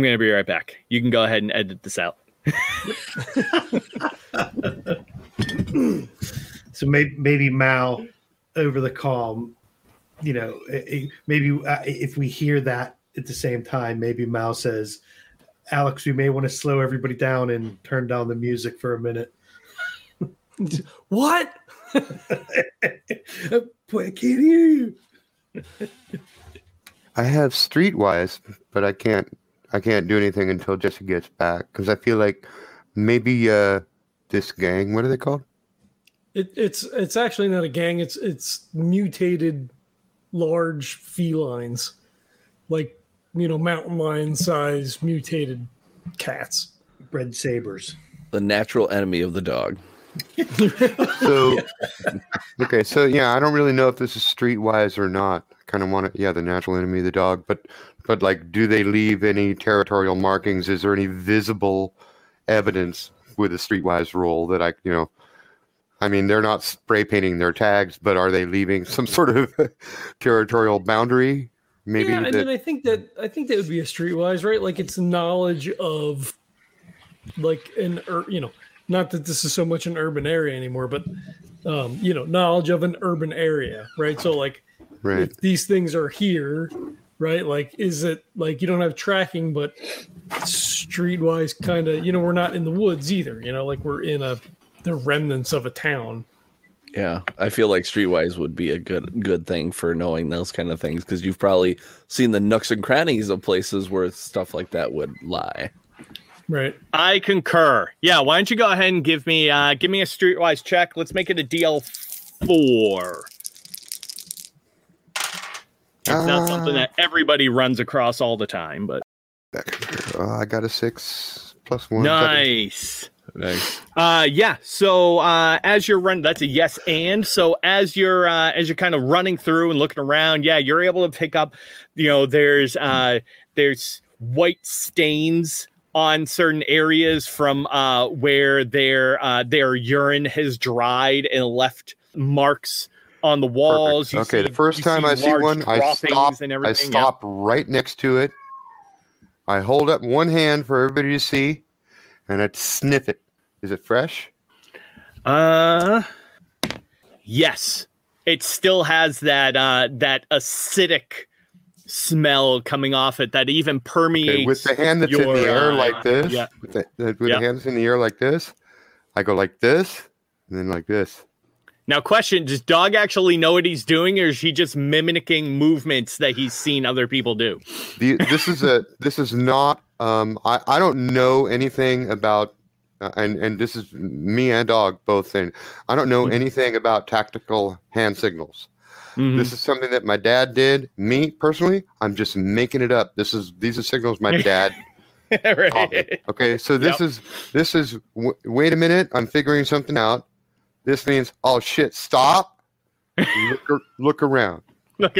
I'm gonna be right back. You can go ahead and edit this out. So maybe maybe Mal over the call, you know, maybe uh, if we hear that at the same time, maybe Mal says, "Alex, we may want to slow everybody down and turn down the music for a minute." What? Boy, I can't hear you. I have Streetwise, but I can't. I can't do anything until Jesse gets back because I feel like maybe uh this gang. What are they called? It, it's it's actually not a gang. It's it's mutated large felines, like you know mountain lion size mutated cats. Red sabers. The natural enemy of the dog. So okay, so yeah, I don't really know if this is Streetwise or not. Kind of want to, yeah, the natural enemy of the dog, but but like, do they leave any territorial markings? Is there any visible evidence with a Streetwise rule that I, you know? I mean, they're not spray painting their tags, but are they leaving some sort of territorial boundary? Maybe yeah, that, then I think that I think that would be a streetwise, right? Like it's knowledge of like an er, you know, not that this is so much an urban area anymore, but um, you know, knowledge of an urban area, right? So like right. if these things are here, right? Like is it like you don't have tracking, but streetwise kind of, you know, we're not in the woods either, you know, like we're in a the remnants of a town. Yeah, I feel like Streetwise would be a good good thing for knowing those kind of things because you've probably seen the nooks and crannies of places where stuff like that would lie. Right. I concur. Yeah, why don't you go ahead and give me uh give me a streetwise check. Let's make it a DL four. It's not something that everybody runs across all the time, but Uh, I got a six plus one. nice. Nice. Uh yeah, so uh as you're running that's a yes and so as you're uh as you're kind of running through and looking around, yeah, you're able to pick up you know there's uh there's white stains on certain areas from uh where their uh their urine has dried and left marks on the walls. You Okay, see- the first time I see one, I stop. and I everything. yeah. stop right next to it. I hold up one hand for everybody to see, and I sniff it. Is it fresh? Uh yes. It still has that uh that acidic smell coming off it that even permeates Okay, with the hand that's in the air uh, like this, yeah. with, the, the- with Yeah. the hand that's in the air like this, I go like this, and then like this. Now question, does dog actually know what he's doing or is he just mimicking movements that he's seen other people do? The, this is a this is not. Um, I I don't know anything about, uh, and and this is me and dog both saying I don't know Mhm. anything about tactical hand signals. Mhm. This is something that my dad did. Me personally, I'm just making it up. This is these are signals my dad. right. Okay, so this Yep. is this is. W- wait a minute, I'm figuring something out. This means oh shit, stop. look, ar- look around. Look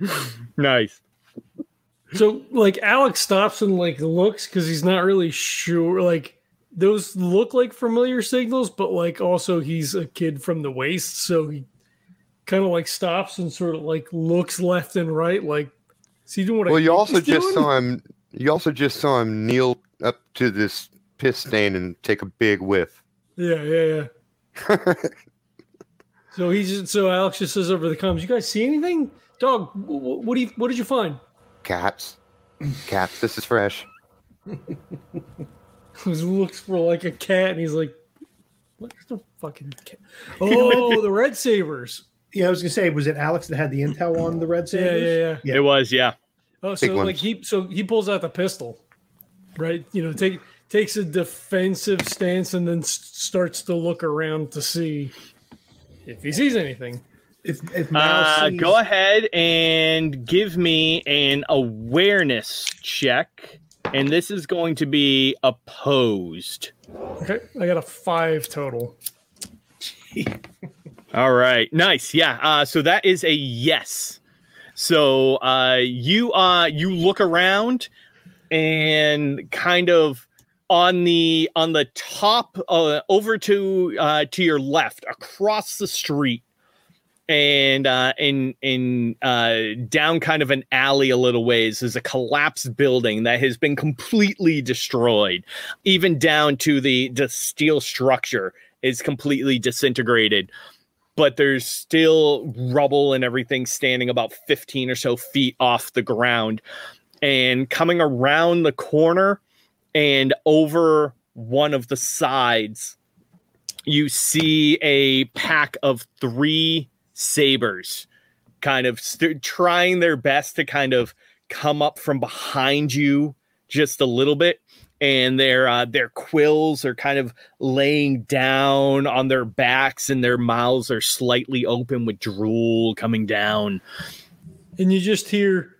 nice. So like Alex stops and like looks because he's not really sure. Like those look like familiar signals, but like also he's a kid from the waste, so he kind of like stops and sort of like looks left and right. Like, is he doing what? I Well, you also just doing? saw him. You also just saw him kneel up to this piss stain and take a big whiff. Yeah, yeah, yeah. So he's just, so Alex just says over the comms, "You guys see anything? Dog, wh- wh- what do you what did you find?" Cats, cats. This is fresh. He looks for like a cat, and he's like, "What's the fucking cat?" Oh, the red sabers. Yeah, I was gonna say, was it Alex that had the intel on the red Yeah, sabers? yeah, yeah. Yeah. It was, yeah. Oh, Big so like ones. he so he pulls out the pistol, right? You know, take takes a defensive stance and then s- starts to look around to see if he sees anything. If if Mal Uh, sees- go ahead and give me an awareness check. And this is going to be opposed. Okay, I got a five total. All right. Nice. Yeah. Uh, so that is a yes. So uh, you uh, you look around and kind of on the on the top uh, over to uh, to your left across the street and uh, in in uh, down kind of an alley a little ways is a collapsed building that has been completely destroyed, even down to the the steel structure is completely disintegrated. But there's still rubble and everything standing about 15 or so feet off the ground. And coming around the corner and over one of the sides, you see a pack of three sabers kind of st- trying their best to kind of come up from behind you just a little bit and their uh, their quills are kind of laying down on their backs and their mouths are slightly open with drool coming down and you just hear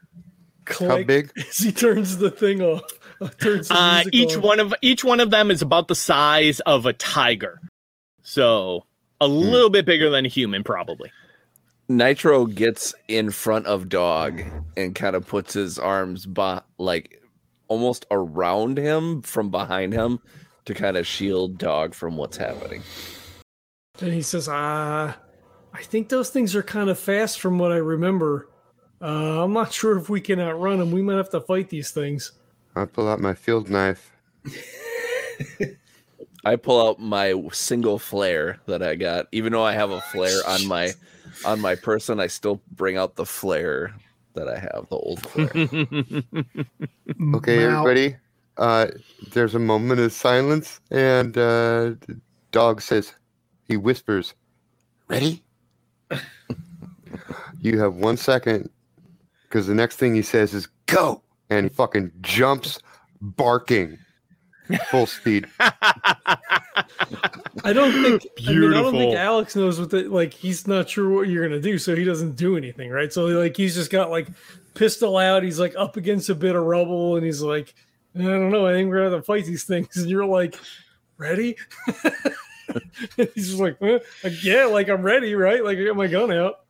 How big? as he turns the thing off. uh, turns the uh, each on. one of each one of them is about the size of a tiger so a little bit bigger than a human probably Nitro gets in front of Dog and kind of puts his arms ba- like almost around him from behind him to kind of shield Dog from what's happening. And he says, "Ah, I think those things are kind of fast from what I remember. Uh, I'm not sure if we can outrun them. We might have to fight these things." I pull out my field knife. I pull out my single flare that I got. Even though I have a flare on my on my person, I still bring out the flare that I have, the old flare. Okay, Mal- everybody. Uh, there's a moment of silence, and uh, the dog says, he whispers, "Ready?" you have one second, because the next thing he says is "Go," and he fucking jumps, barking, full speed. I don't think. I mean, I don't think Alex knows what the like. He's not sure what you're gonna do, so he doesn't do anything, right? So like, he's just got like pistol out. He's like up against a bit of rubble, and he's like, I don't know. I think we're gonna have to fight these things. And you're like, ready? he's just like, "Huh?" like, yeah, like I'm ready, right? Like I got my gun out.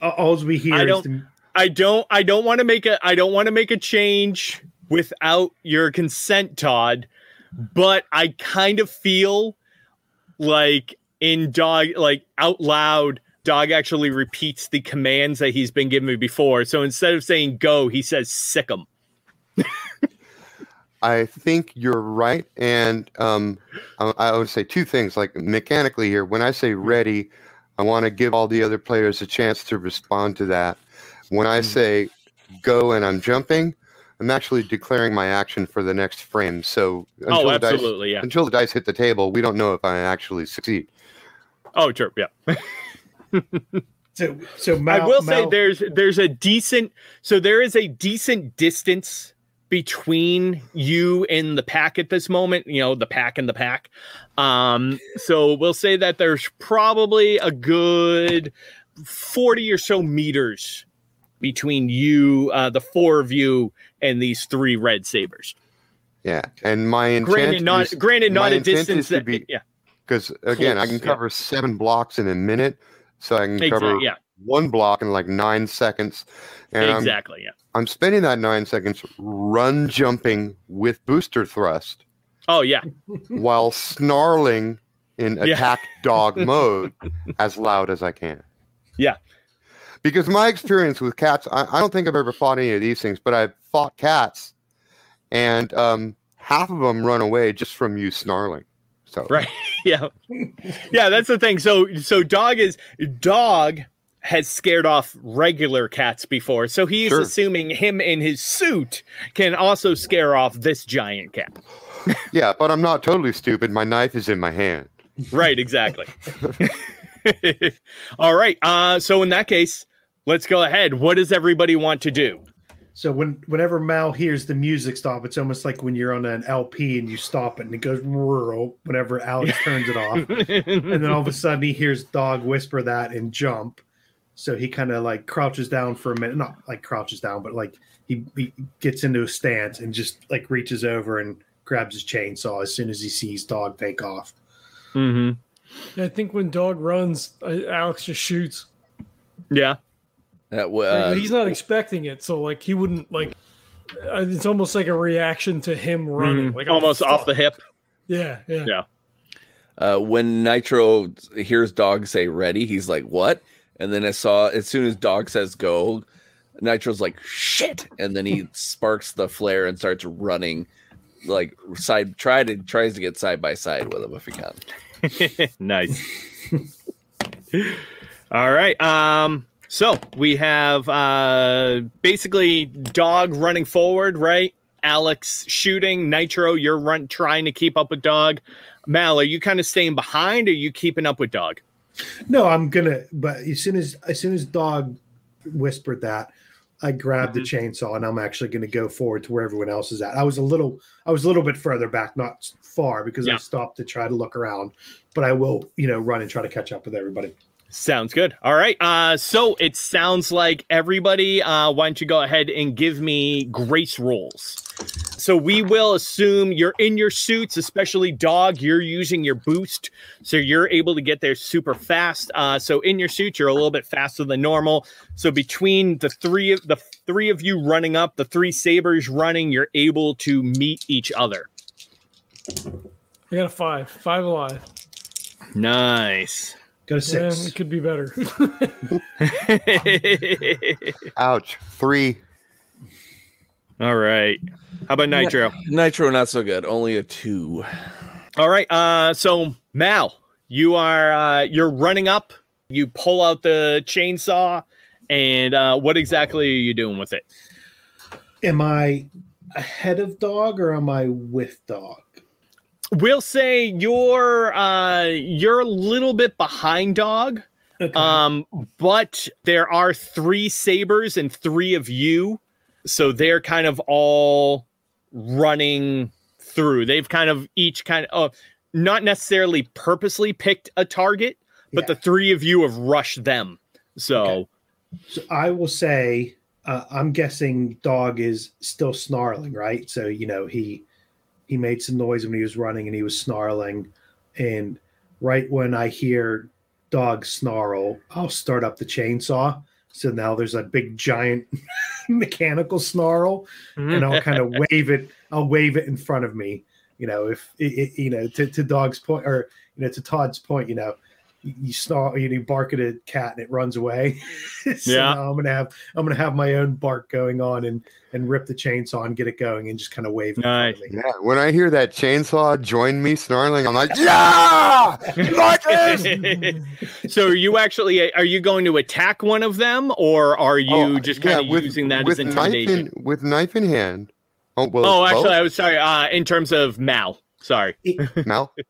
all we hear I don't- the, I don't I don't want to make a I don't want to make a change without your consent, Todd. But I kind of feel like in dog like out loud, dog actually repeats the commands that he's been given me before. So instead of saying go, he says sick 'em. I think you're right, and um, I, I would say two things. Like mechanically here, when I say ready, I want to give all the other players a chance to respond to that. When I say go and I'm jumping, I'm actually declaring my action for the next frame. So until, Oh, the, dice, yeah. until the dice hit the table, we don't know if I actually succeed. Oh, sure, yeah. so so Mal, I will say there's there's a decent so there is a decent distance between you and the pack at this moment, you know, the pack and the pack. Um so we'll say that there's probably a good 40 or so meters between you uh the four of you and these three red sabers. Yeah, and my intent Granted not is granted not a distance that, be- yeah. because again, I can Close, yeah. cover seven blocks in a minute, so I can cover yeah. one block in like nine seconds, and I'm Exactly, yeah. I'm spending that nine seconds run jumping with booster thrust Oh yeah. while snarling in Yeah. attack dog mode as loud as I can. Yeah. Because my experience with cats, I, I don't think I've ever fought any of these things, but I've fought cats, and um, half of them run away just from you snarling. So Right. yeah. Yeah, that's the thing. So so dog is dog has scared off regular cats before. So he's Sure. assuming him in his suit can also scare off this giant cat. yeah, but I'm not totally stupid. My knife is in my hand. Right, exactly. All right. Uh so in that case, let's go ahead. What does everybody want to do? So when whenever Mal hears the music stop, it's almost like when you're on an LP and you stop it and it goes rural whenever Alex turns it off. And then all of a sudden he hears dog whisper that and jump. So he kind of like crouches down for a minute, not like crouches down, but like he, he gets into a stance and just like reaches over and grabs his chainsaw as soon as he sees dog take off. Mm-hmm. I think when dog runs, uh, Alex just shoots. Yeah. That w- uh, he's not expecting it, so like he wouldn't like. Uh, it's almost like a reaction to him running, Mhm. like oh, almost off the hip. Yeah, yeah. Yeah. uh, when Nitro hears Dog say "ready," he's like, "What?" And then I saw as soon as dog says go, Nitro's like shit, and then he sparks the flare and starts running, like side try to tries to get side by side with him if he can. nice. All right. Um. So we have uh basically dog running forward, right? Alex shooting. Nitro, you're run trying to keep up with dog. Mal, are you kind of staying behind? Or are you keeping up with dog? No, I'm gonna. But as soon as as soon as dog whispered that, I grabbed the chainsaw and I'm actually going to go forward to where everyone else is at. I was a little, I was a little bit further back, not far, because I stopped to try to look around. But I will, you know, run and try to catch up with everybody. Sounds good. All right. Uh, so it sounds like everybody. Uh, why don't you go ahead and give me grace rolls? So we will assume you're in your suits, especially dog. You're using your boost, so you're able to get there super fast. Uh, so in your suit, you're a little bit faster than normal. So between the three of the three of you running up, the three sabers running, you're able to meet each other. I got a five. Five alive. Nice. Go to Yeah, six. it could be better. Ouch. Three. All right. How about Nitro? Nitro not so good, only a two. All right. Uh, so Mal, you are uh, you're running up. You pull out the chainsaw, and uh, what exactly are you doing with it? Am I ahead of dog or am I with dog? We'll say you're uh, you're a little bit behind dog, Okay. um, but there are three sabers and three of you, so they're kind of all running through. They've kind of each kind of uh, not necessarily purposely picked a target, but Yeah. the three of you have rushed them. So. Okay. So I will say, uh, I'm guessing dog is still snarling, right? So you know he he made some noise when he was running and he was snarling, and right when I hear dog snarl, I'll start up the chainsaw. So now there's a big giant mechanical snarl, mm. and I'll kind of wave it. I'll wave it in front of me. You know, if it, it- you know to, to dog's point or you know to Todd's point, you know, you, you snarl, you bark at a cat and it runs away. so Yeah. I'm gonna have I'm gonna have my own bark going on and and rip the chainsaw and get it going and just kind of wave Nice. in front of me. Yeah. When I hear that chainsaw join me snarling, I'm like, yeah, like this. so are you actually are you going to attack one of them or are you Oh, just kind yeah, of using that with as knife intimidation? in with knife in hand. Oh well. oh, it's actually, I was sorry. Uh, in terms of Mal, sorry. both. Mal.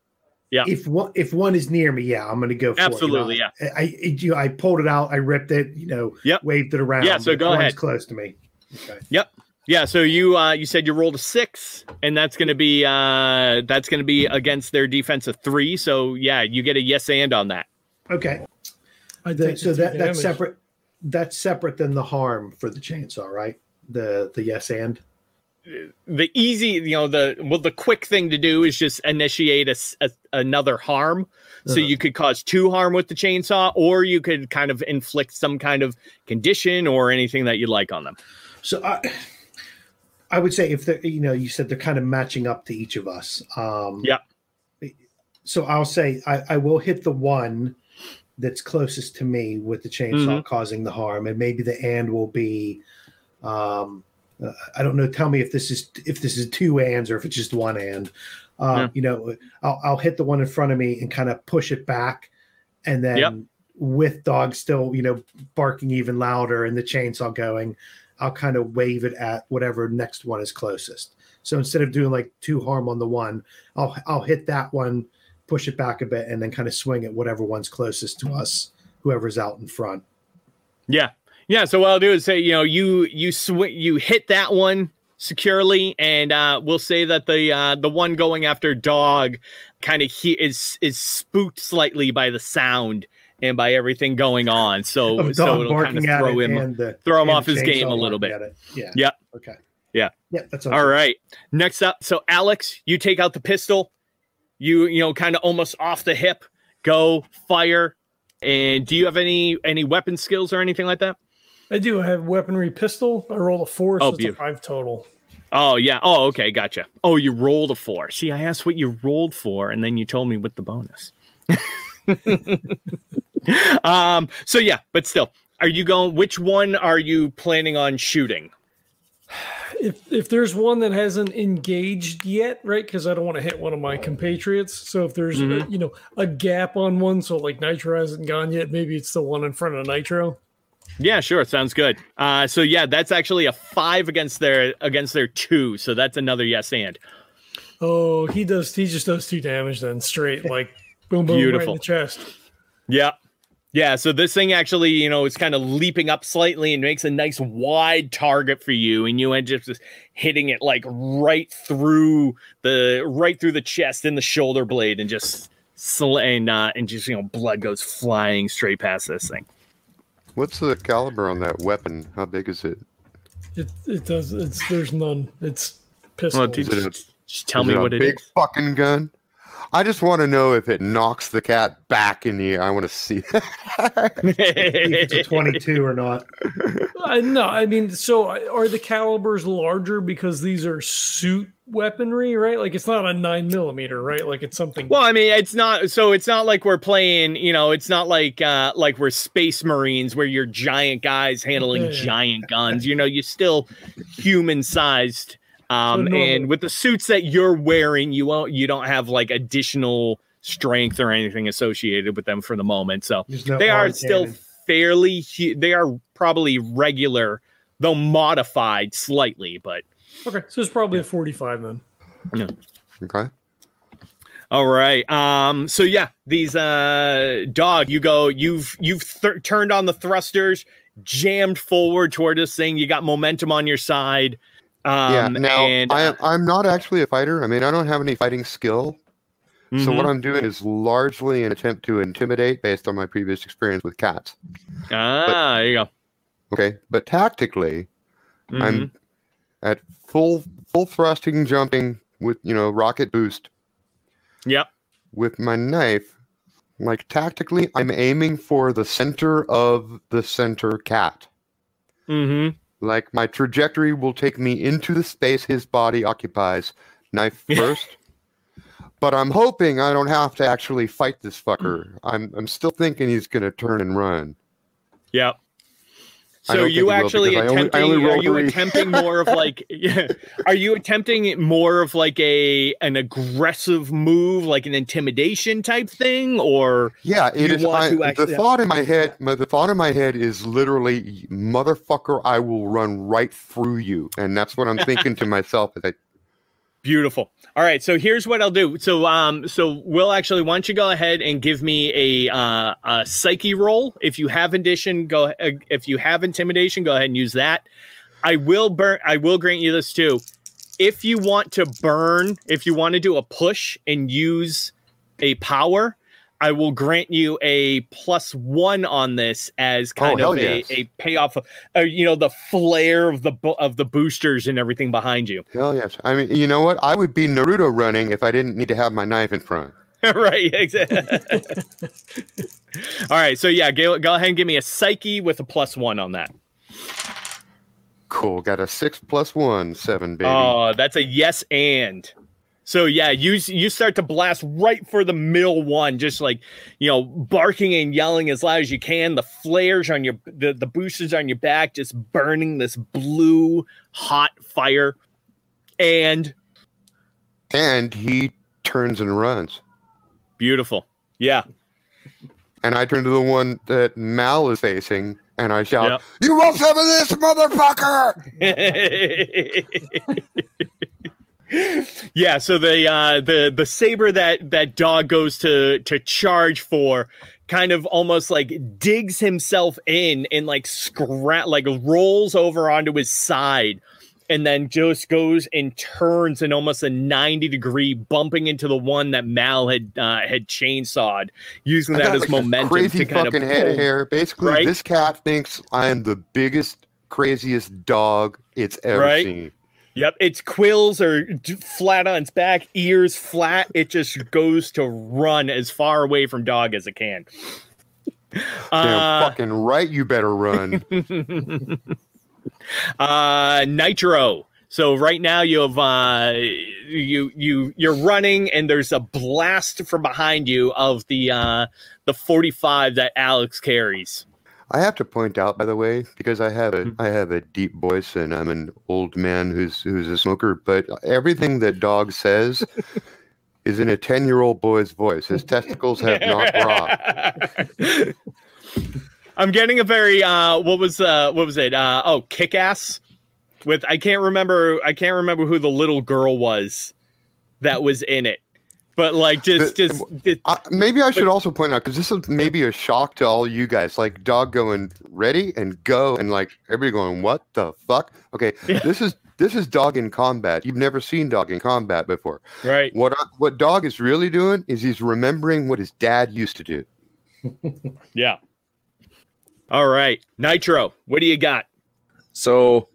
Yeah. If one if one is near me, yeah, I'm gonna go. For Absolutely, it, you know. I, I you know, I pulled it out, I ripped it, you know, Yep. waved it around. Yeah, so go ahead. Close to me. Okay. Yep. Yeah. So you uh, you said you rolled a six, and that's going to be uh, that's going to be against their defense of three. So yeah, you get a yes and on that. Okay. I The- so that that's separate. That's separate than the harm for the chainsaw, right? The the yes and. The easy you know the well the quick thing to do is just initiate a another harm so Uh-huh. you could cause two harm with the chainsaw or you could kind of inflict some kind of condition or anything that you like on them So I, I would say if they're, you know, you said they're kind of matching up to each of us. Um, Yeah. So I'll say I, I will hit the one that's closest to me with the chainsaw Mhm. causing the harm, and maybe the and will be, um, uh, I don't know. Tell me if this is if this is two ands or if it's just one and. Uh, Yeah. You know, I'll, I'll hit the one in front of me and kind of push it back, and then Yep. with dog still, you know, barking even louder and the chainsaw going, I'll kind of wave it at whatever next one is closest. So instead of doing like two harm on the one, I'll I'll hit that one, push it back a bit, and then kind of swing at whatever one's closest to us, whoever's out in front. yeah yeah so what i'll do is say you know you you sw- you hit that one securely and uh we'll say that the uh the one going after dog kind of he is is spooked slightly by the sound and by everything going on so so it'll kind of throw him the throw him off his game a little bit. Yeah. Yeah. Okay. Yeah. Yeah. That's All right. Next up, so Alex, you take out the pistol. You you know kind of almost off the hip, go fire. And do you have any any weapon skills or anything like that? I do I have weaponry pistol. I roll a four, so Oh, it's five total. Oh yeah. Oh okay, gotcha. Oh, you rolled a four. See, I asked what you rolled for, and then you told me with the bonus. um. So yeah, but still, are you going? Which one are you planning on shooting? if if there's one that hasn't engaged yet, right? Because I don't want to hit one of my compatriots. So if there's Mhm. a, you know a gap on one, so like Nitro hasn't gone yet, maybe it's the one in front of Nitro. Yeah, sure. Sounds good. Uh, so yeah, that's actually a five against their against their two. So that's another yes and. Oh, he does. He just does two damage then, straight like boom, boom, right in the chest. Yeah. Yeah, so this thing actually, you know, is kind of leaping up slightly and makes a nice wide target for you, and you end up just hitting it like right through the right through the chest and the shoulder blade, and just sl- and uh, and just you know blood goes flying straight past this thing. What's the caliber on that weapon? How big is it? It it does. It's there's none. It's pistol. Well, dude, Is it a- just, just tell Is me a what it big is. fucking gun. I just want to know if it knocks the cat back in the. I want to see. if it's a 22 or not. Uh, no, I mean, so are the calibers larger because these are suit weaponry, right? Like it's not a nine millimeter, right? Like it's something. Well, I mean, it's not so it's not like we're playing, you know, it's not like uh like we're space marines where you're giant guys handling Yeah. giant guns. You know, you're still human sized. Um normal. and with the suits that you're wearing, you won't you don't have like additional strength or anything associated with them for the moment. So no they are hard still cannon. fairly hu- they are probably regular, though modified slightly, but okay, so it's probably a forty-five then. Yeah. Okay. All right. Um. So yeah, these uh dog. You go. You've you've th- turned on the thrusters, jammed forward toward this thing. You got momentum on your side. Um, yeah. Now and, I. I'm not actually a fighter. I mean, I don't have any fighting skill. So what mhm. I'm doing is largely an attempt to intimidate based on my previous experience with cats. ah, there you go. Okay, but tactically, Mhm. I'm at full full thrusting, jumping with you know rocket boost Yep. with my knife. Like tactically, I'm aiming for the center of the center cat. Mm-hmm. Like my trajectory will take me into the space his body occupies, knife first. but I'm hoping I don't have to actually fight this fucker. I'm I'm still thinking he's gonna turn and run. Yep. So you will actually because I only- I attempting? only are you three. attempting more of like? Yeah, are you attempting more of like a an aggressive move, like an intimidation type thing, or Yeah, It is. I, to the thought in my head, my, the thought in my head is literally, motherfucker, I will run right through you, and that's what I'm thinking to myself. As I, Beautiful. All right, so here's what I'll do. So, um, so Will actually, why don't you go ahead and give me a uh, a psyche roll? If you have addition, go. Uh, if you have intimidation, go ahead and use that. I will burn. I will grant you this too. If you want to burn, if you want to do a push and use a power, I will grant you a plus one on this as kind Oh, of a, yes. a payoff. Of, uh, you know, the flare of the of the boosters and everything behind you. hell yes. I mean, you know what? I would be Naruto running if I didn't need to have my knife in front. right. Exactly. All right. So yeah, go, go ahead and give me a psyche with a plus one on that. Cool. Got a six plus one, seven, baby. Oh, that's a yes and. So yeah, you you start to blast right for the middle one, just like you know, barking and yelling as loud as you can. The flares on your the, the boosters on your back, just burning this blue hot fire. And and he turns and runs. beautiful. Yeah. And I turn to the one that Mal is facing, and I shout, Yep. "You want some of this, motherfucker!" yeah so the uh the the saber that that dog goes to to charge for kind of almost like digs himself in and like scrap like rolls over onto his side and then just goes and turns in almost a 90 degree bumping into the one that mal had uh had chainsawed using I that as like, momentum crazy to kind of fucking head of pull. hair. Basically, Right? this cat thinks I'm the biggest, craziest dog it's ever Right? seen. Yep, its quills are flat on its back, ears flat. It just goes to run as far away from dog as it can. Damn, Uh, fucking right, you better run. uh, Nitro. So right now you have uh, you you you're running and there's a blast from behind you of the uh, the 45 that Alex carries. I have to point out, by the way, because I have Mm-hmm. a I have a deep voice and I'm an old man who's who's a smoker, but everything that dog says is in a ten year old boy's voice. His testicles have not dropped. I'm getting a very uh what was uh what was it? Uh oh, kick ass with I can't remember I can't remember who the little girl was that was in it. But like just The- just, just Uh, maybe I should also point out because this is maybe a shock to all you guys. Like dog going ready and go, and like everybody going, "What the fuck?" Okay, Yeah. this is this is dog in combat. You've never seen dog in combat before. right. What I- what dog is really doing is he's remembering what his dad used to do. Yeah. All right. Nitro, what do you got? So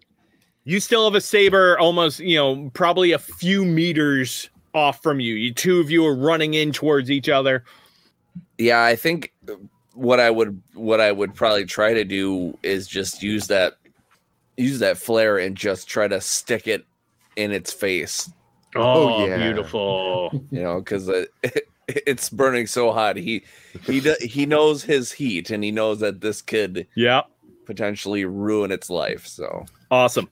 You still have a saber almost, you know, probably a few meters off from you. You two of you are running in towards each other. yeah, I think what I would what I would probably try to do is just use that use that flare and just try to stick it in its face. Oh, yeah. beautiful. You know, because it, it's burning so hot. He he do, he knows his heat and he knows that this could yeah. potentially ruin its life. So Awesome.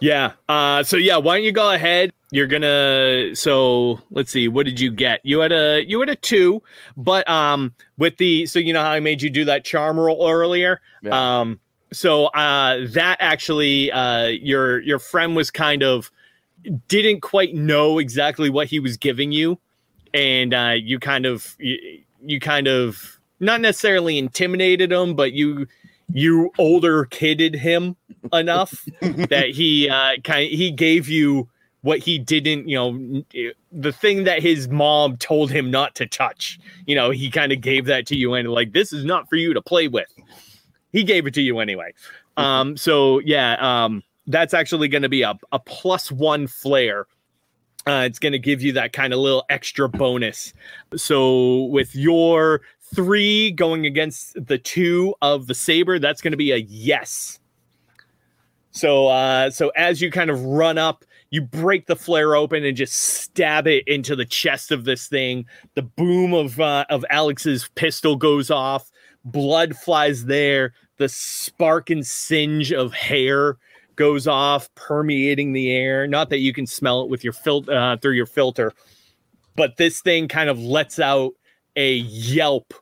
Yeah. Uh so yeah, why don't you go ahead? You're gonna so let's see, what did you get? You had a you had a two, but um with the so you know how I made you do that charm roll earlier? Yeah. Um so uh that actually uh your your friend was kind of didn't quite know exactly what he was giving you and uh you kind of you, you kind of not necessarily intimidated him but you you older kidded him enough that he uh kind he gave you what he didn't you know the thing that his mom told him not to touch. You know he kind of gave that to you and like this is not for you to play with. He gave it to you anyway. Um so yeah um that's actually going to be a, a plus one flare. Uh, it's going to give you that kind of little extra bonus. So with your three going against the two of the saber, that's going to be a yes. So uh, so as you kind of run up, you break the flare open and just stab it into the chest of this thing. The boom of uh, of Alex's pistol goes off. Blood flies there. The spark and singe of hair goes off, permeating the air. Not that you can smell it with your filter uh, through your filter, but this thing kind of lets out a yelp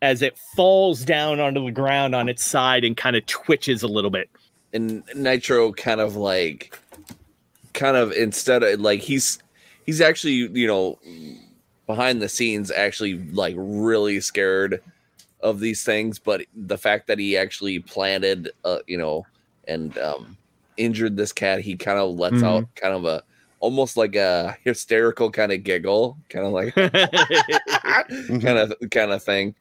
as it falls down onto the ground on its side and kind of twitches a little bit. and Nitro kind of like kind of instead of like he's he's actually you know behind the scenes actually like really scared of these things but the fact that he actually planted uh you know and um injured this cat he kind of lets Mhm. out kind of a almost like a hysterical kind of giggle kind of like kind of kind of thing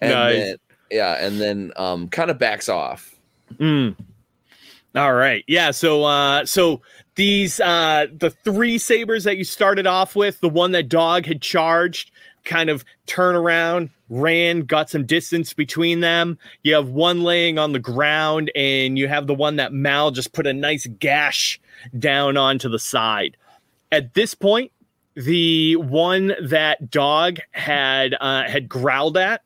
and Nice. then, yeah and then um kind of backs off Mm. All right. Yeah. So, uh, so these, uh, the three sabers that you started off with, the one that dog had charged, kind of turn around, ran, got some distance between them. You have one laying on the ground, and you have the one that Mal just put a nice gash down onto the side. At this point, the one that dog had uh, had growled at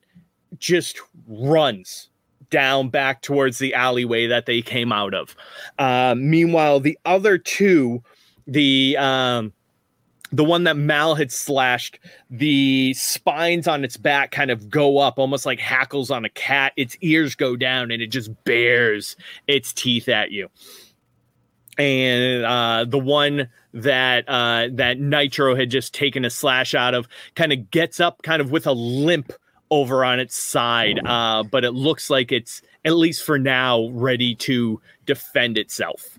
just runs down back towards the alleyway that they came out of. Uh, meanwhile, the other two, the um, the one that Mal had slashed, the spines on its back kind of go up, almost like hackles on a cat. Its ears go down, and it just bares its teeth at you. And uh, the one that uh, that Nitro had just taken a slash out of kind of gets up, kind of with a limp over on its side, uh, but it looks like it's at least for now ready to defend itself.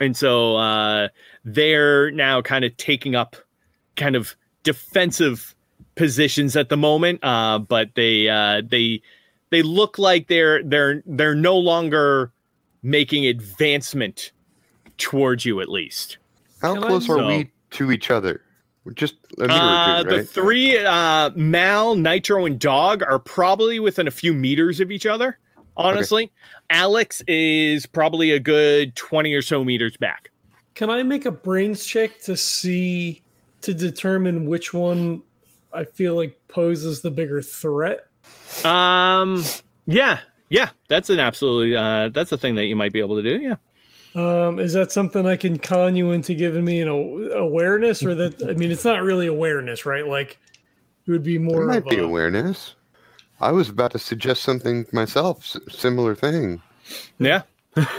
And so uh, they're now kind of taking up kind of defensive positions at the moment, uh, but they uh, they they look like they're they're they're no longer making advancement towards you at least. How Can I- close are we to each other? We're Just a meter Uh, or two, the three uh, Mal, Nitro, and Dog are probably within a few meters of each other. Honestly, Alex is probably a good twenty or so meters back. can I make a brains check to see to determine which one I feel like poses the bigger threat? Um, yeah, yeah, that's an absolutely uh, that's a thing that you might be able to do. Yeah. Um, is that something I can con you into giving me an a- awareness, or that I mean, it's not really awareness, right? Like it would be It more might of be a, awareness. I was about to suggest something myself, s- similar thing. Yeah.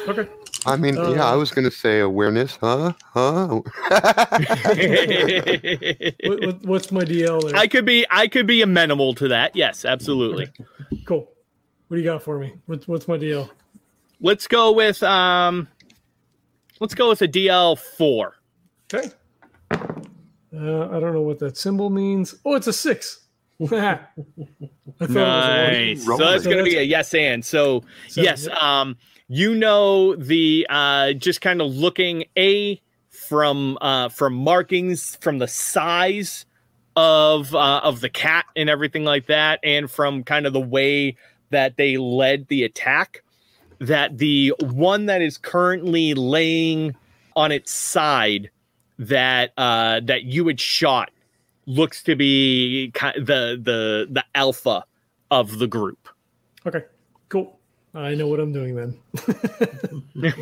okay. I mean, yeah, I Uh, was going to say awareness, huh? Huh? What, what, what's my DL there? I could be I could be amenable to that. Yes, absolutely. cool. What do you got for me? What's what's my DL? Let's go with um let's go with a DL four. Okay. Uh, I don't know what that symbol means. Oh, it's a six. I thought it was a. Nice. So that's So gonna be a yes and. So So, yes, um you know the uh just kind of looking a from uh from markings from the size of uh of the cat and everything like that and from kind of the way that they led the attack that the one that is currently laying on its side that uh that you had shot looks to be ki- the the the alpha of the group Okay. Cool. I know what I'm doing then.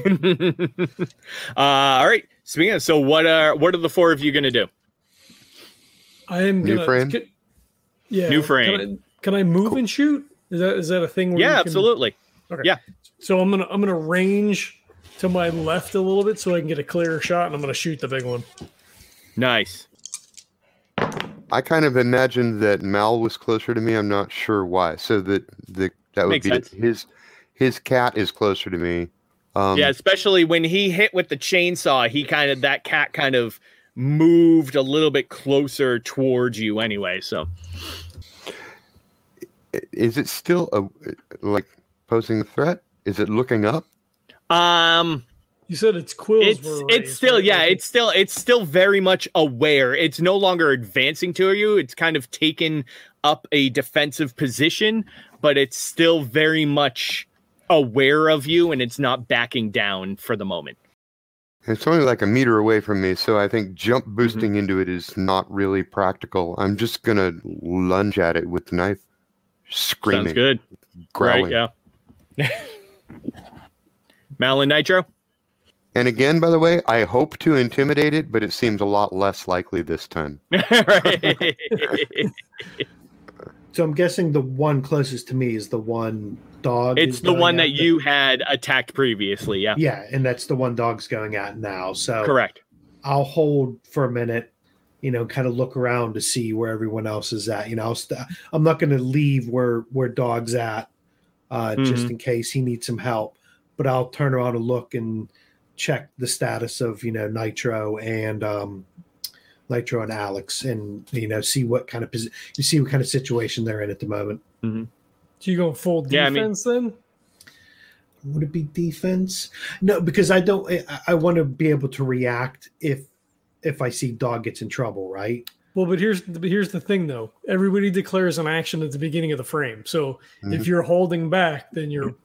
uh, all right. Speaking of, so what are what are the four of you going to do? I am New gonna. frame? can- yeah. New Can frame. I, can I move and shoot? Is that is that a thing? Where Yeah, you can- absolutely. Okay. Yeah. So I'm gonna I'm gonna range to my left a little bit so I can get a clearer shot, and I'm gonna shoot the big one. Nice. I kind of imagined that Mal was closer to me. I'm not sure why. So that the that would Makes be sense. his his cat is closer to me. Um, yeah, especially when he hit with the chainsaw, he kind of that cat kind of moved a little bit closer towards you anyway. So Is it still a like posing a threat? Is it looking up? um You said its quills it's were. it's still right? yeah Like, it's still it's still very much aware it's no longer advancing to you it's kind of taken up a defensive position but it's still very much aware of you and it's not backing down for the moment It's only like a meter away from me, so I think jump Mm-hmm. boosting into it is not really practical. I'm just gonna lunge at it with the knife, screaming, sounds good growling. right yeah Mal and Nitro And again, by the way, I hope to intimidate it, but it seems a lot less likely this time. So I'm guessing the one closest to me is the one dog. it's the one at that you had attacked previously yeah Yeah, and that's the one dog's going at now. So correct I'll hold for a minute, you know, kind of look around to see where everyone else is at. You know, I'll st- I'm not going to leave where where dog's at, uh, just Mhm. in case he needs some help. But I'll turn around and look and check the status of you know Nitro and um, Nitro and Alex, and you know, see what kind of posi- you see what kind of situation they're in at the moment. Do you go full Yeah, I mean- defense then? Would it be defense? No, because I don't. I, I want to be able to react if if I see dog gets in trouble, right? Well, but here's but here's the thing though. Everybody declares an action at the beginning of the frame. So Mhm. if you're holding back, then you're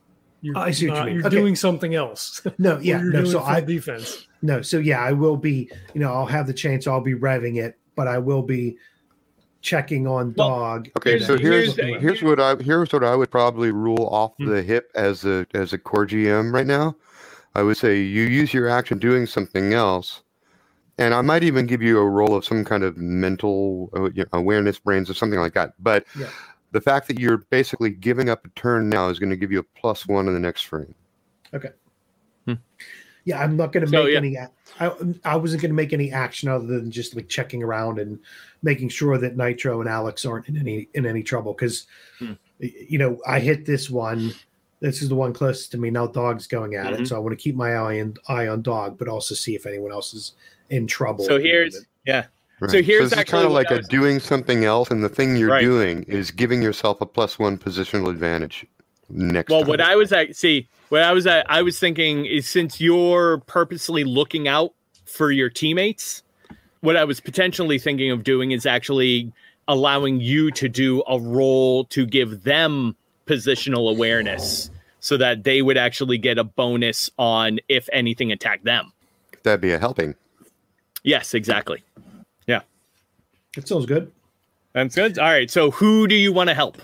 you're, I see what you not- mean. you're Okay. doing something else. No, yeah, you're no. doing So I defense. no, so yeah, I will be. You know, I'll have the chance. I'll be revving it, but I will be checking on Well, dog. Okay, and so then here's here's- here's what I here's what I would probably rule off Hmm. the hip as a as a core GM right now. I would say you use your action doing something else, and I might even give you a roll of some kind of mental uh, you know, awareness brains or something like that. But Yeah. the fact that you're basically giving up a turn now is going to give you a plus one in the next frame. Okay. Yeah, I'm not going to So, make yeah. any. a- I I wasn't going to make any action other than just like checking around and making sure that Nitro and Alex aren't in any in any trouble because Hmm. you know I hit this one. This is the one closest to me. Now dog's going at Mhm. it, so I want to keep my eye on eye on dog, but also see if anyone else is in trouble. so here's yeah Right. So here's this actually kind of like a doing something else, and the thing you're Right. doing is giving yourself a plus one positional advantage next Well, time. what I was at, see, what I was at, I was thinking is since you're purposely looking out for your teammates, what I was potentially thinking of doing is actually allowing you to do a roll to give them positional awareness so that they would actually get a bonus on if anything attacked them. that'd be a helping. Yes, exactly. Yeah. It sounds good. That's good. All right. So who do you want to help?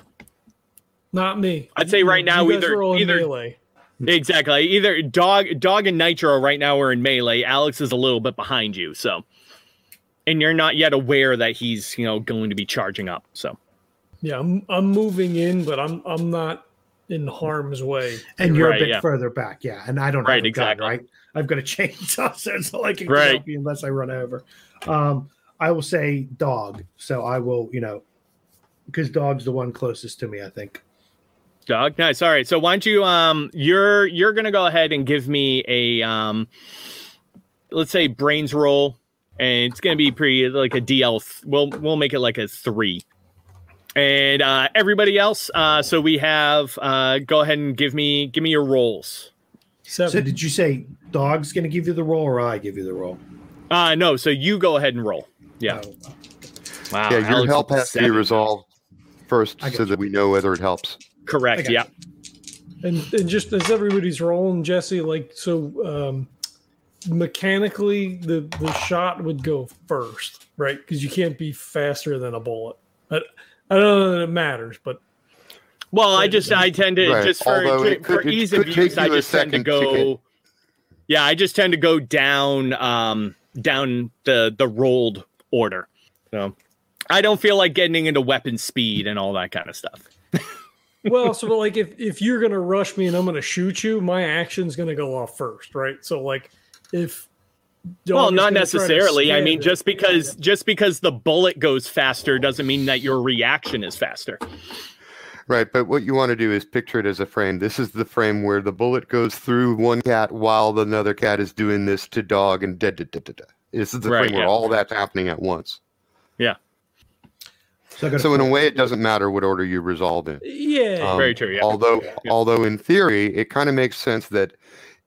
Not me. I'd say right now You either- are all in either- melee. Exactly. Either dog, dog, and Nitro right now are in melee. Alex is a little bit behind you, so, and you're not yet aware that he's you know going to be charging up. So Yeah, I'm I'm moving in, but I'm I'm not in harm's way. And you're Right, a bit yeah. further back, yeah. And I don't Right, have a gun, exactly. right? I've got a chainsaw, so it's not like I can Right. help you unless I run over. Um, I will say dog. So I will, you know, because dog's the one closest to me, I think. dog, nice. All right. So why don't you um you're you're gonna go ahead and give me a um let's say brains roll, and it's gonna be pretty like a DL. Th- we'll we'll make it like a three. And uh, everybody else, uh, so we have. Uh, go ahead and give me give me your rolls. So did you say dog's going to give you the roll or I give you the roll? Uh no, so you go ahead and roll. Yeah. Oh, Wow. yeah, your Alex help with has to be resolved first so you. that we know whether it helps. Correct. Yeah. And and just as everybody's rolling, Jesse, like so um mechanically the the shot would go first, right? Because you can't be faster than a bullet. I, I don't know that it matters, but Well, I just I tend to Right, just for, to- could- for ease of use, I just tend to second to go. get- Yeah, I just tend to go down um down the the rolled order. So I don't feel like getting into weapon speed and all that kind of stuff. well, so like if if you're gonna rush me and I'm gonna shoot you, my action's gonna go off first, right? So like if well, dog is not gonna try to necessarily. I mean, it- just because just because the bullet goes faster doesn't mean that your reaction is faster. Right, but what you want to do is picture it as a frame. This is the frame where the bullet goes through one cat while another cat is doing this to dog and da da da da da. This is the Right, frame where yeah. all that's happening at once. So, I got a So in a way, it doesn't matter what order you resolve in. yeah, Um, Very true, yeah. Although, Yeah. although in theory, it kind of makes sense that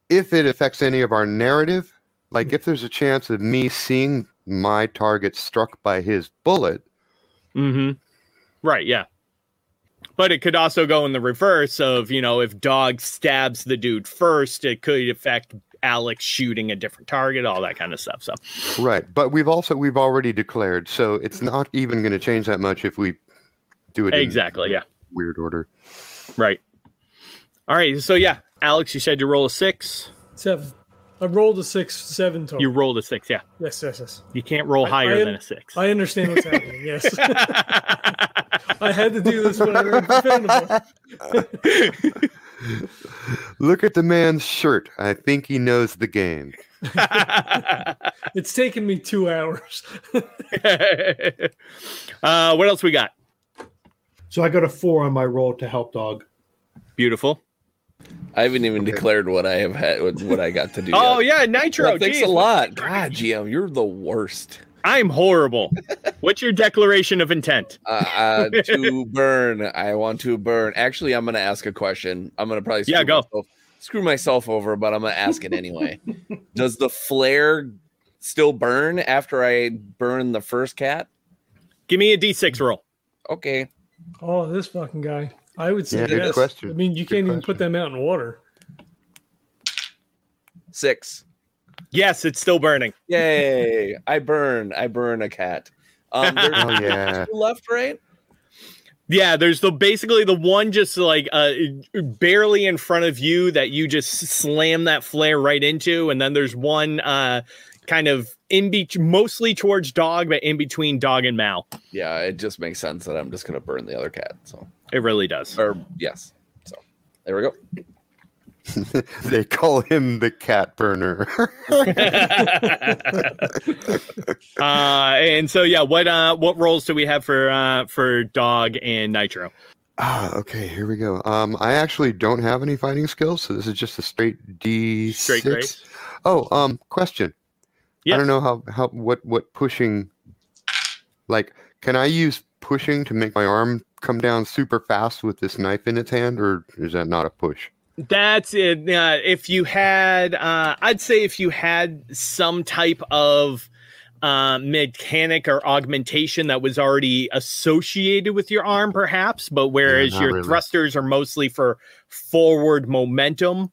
if it affects any of our narrative, like if there's a chance of me seeing my target struck by his bullet, Mm-hmm. Right, yeah. But it could also go in the reverse of, you know, if dog stabs the dude first, it could affect Alex shooting a different target, all that kind of stuff. So right? But we've also we've already declared, so it's not even going to change that much if we do it in exactly, yeah. weird order. Right. All right. So yeah, Alex, you said you roll a six. seven. I rolled a six, seven total. You rolled a six, yeah. yes, yes, yes. You can't roll I- higher I than a six. I understand what's happening. Yes, I had to do this when I learned defendable. Look at the man's shirt. I think he knows the game. It's taken me two hours. uh, what else we got? so I got a four on my roll to help dog. Beautiful. I haven't even declared what I have had, what, what I got to do. Oh yet. yeah, Nitro. Well, thanks geez, a lot. God, GM, you're the worst. I'm horrible. What's your declaration of intent? Uh, uh, to burn, I want to burn. Actually, I'm going to ask a question. I'm going to probably screw Yeah, go. Myself, screw myself over, but I'm going to ask it anyway. Does the flare still burn after I burn the first cat? Give me a D6 roll. Okay. Oh, this fucking guy. I would say Yeah, good yes. question. I mean, you Good can't even put them out in water. Six. Yes, it's still burning. Yay. I burn. I burn a cat. Um, there's Oh yeah. two left, right? Yeah, there's the basically the one just like uh barely in front of you that you just slam that flare right into, and then there's one uh kind of in beach mostly towards dog, but in between dog and Mal. Yeah, it just makes sense that I'm just going to burn the other cat. So, It really does. or yes. So, there we go. they call him the cat burner. uh and so yeah, what uh what roles do we have for uh for dog and nitro? ah, okay, here we go. Um, I actually don't have any fighting skills, so this is just a straight D Straight six. grace. Oh, um, question. Yeah. I don't know how how what what pushing. Like, can I use pushing to make my arm come down super fast with this knife in its hand, or is that not a push? That's it. Uh, if you had, uh, I'd say if you had some type of uh, mechanic or augmentation that was already associated with your arm, perhaps, but whereas not your really. thrusters are mostly for forward momentum,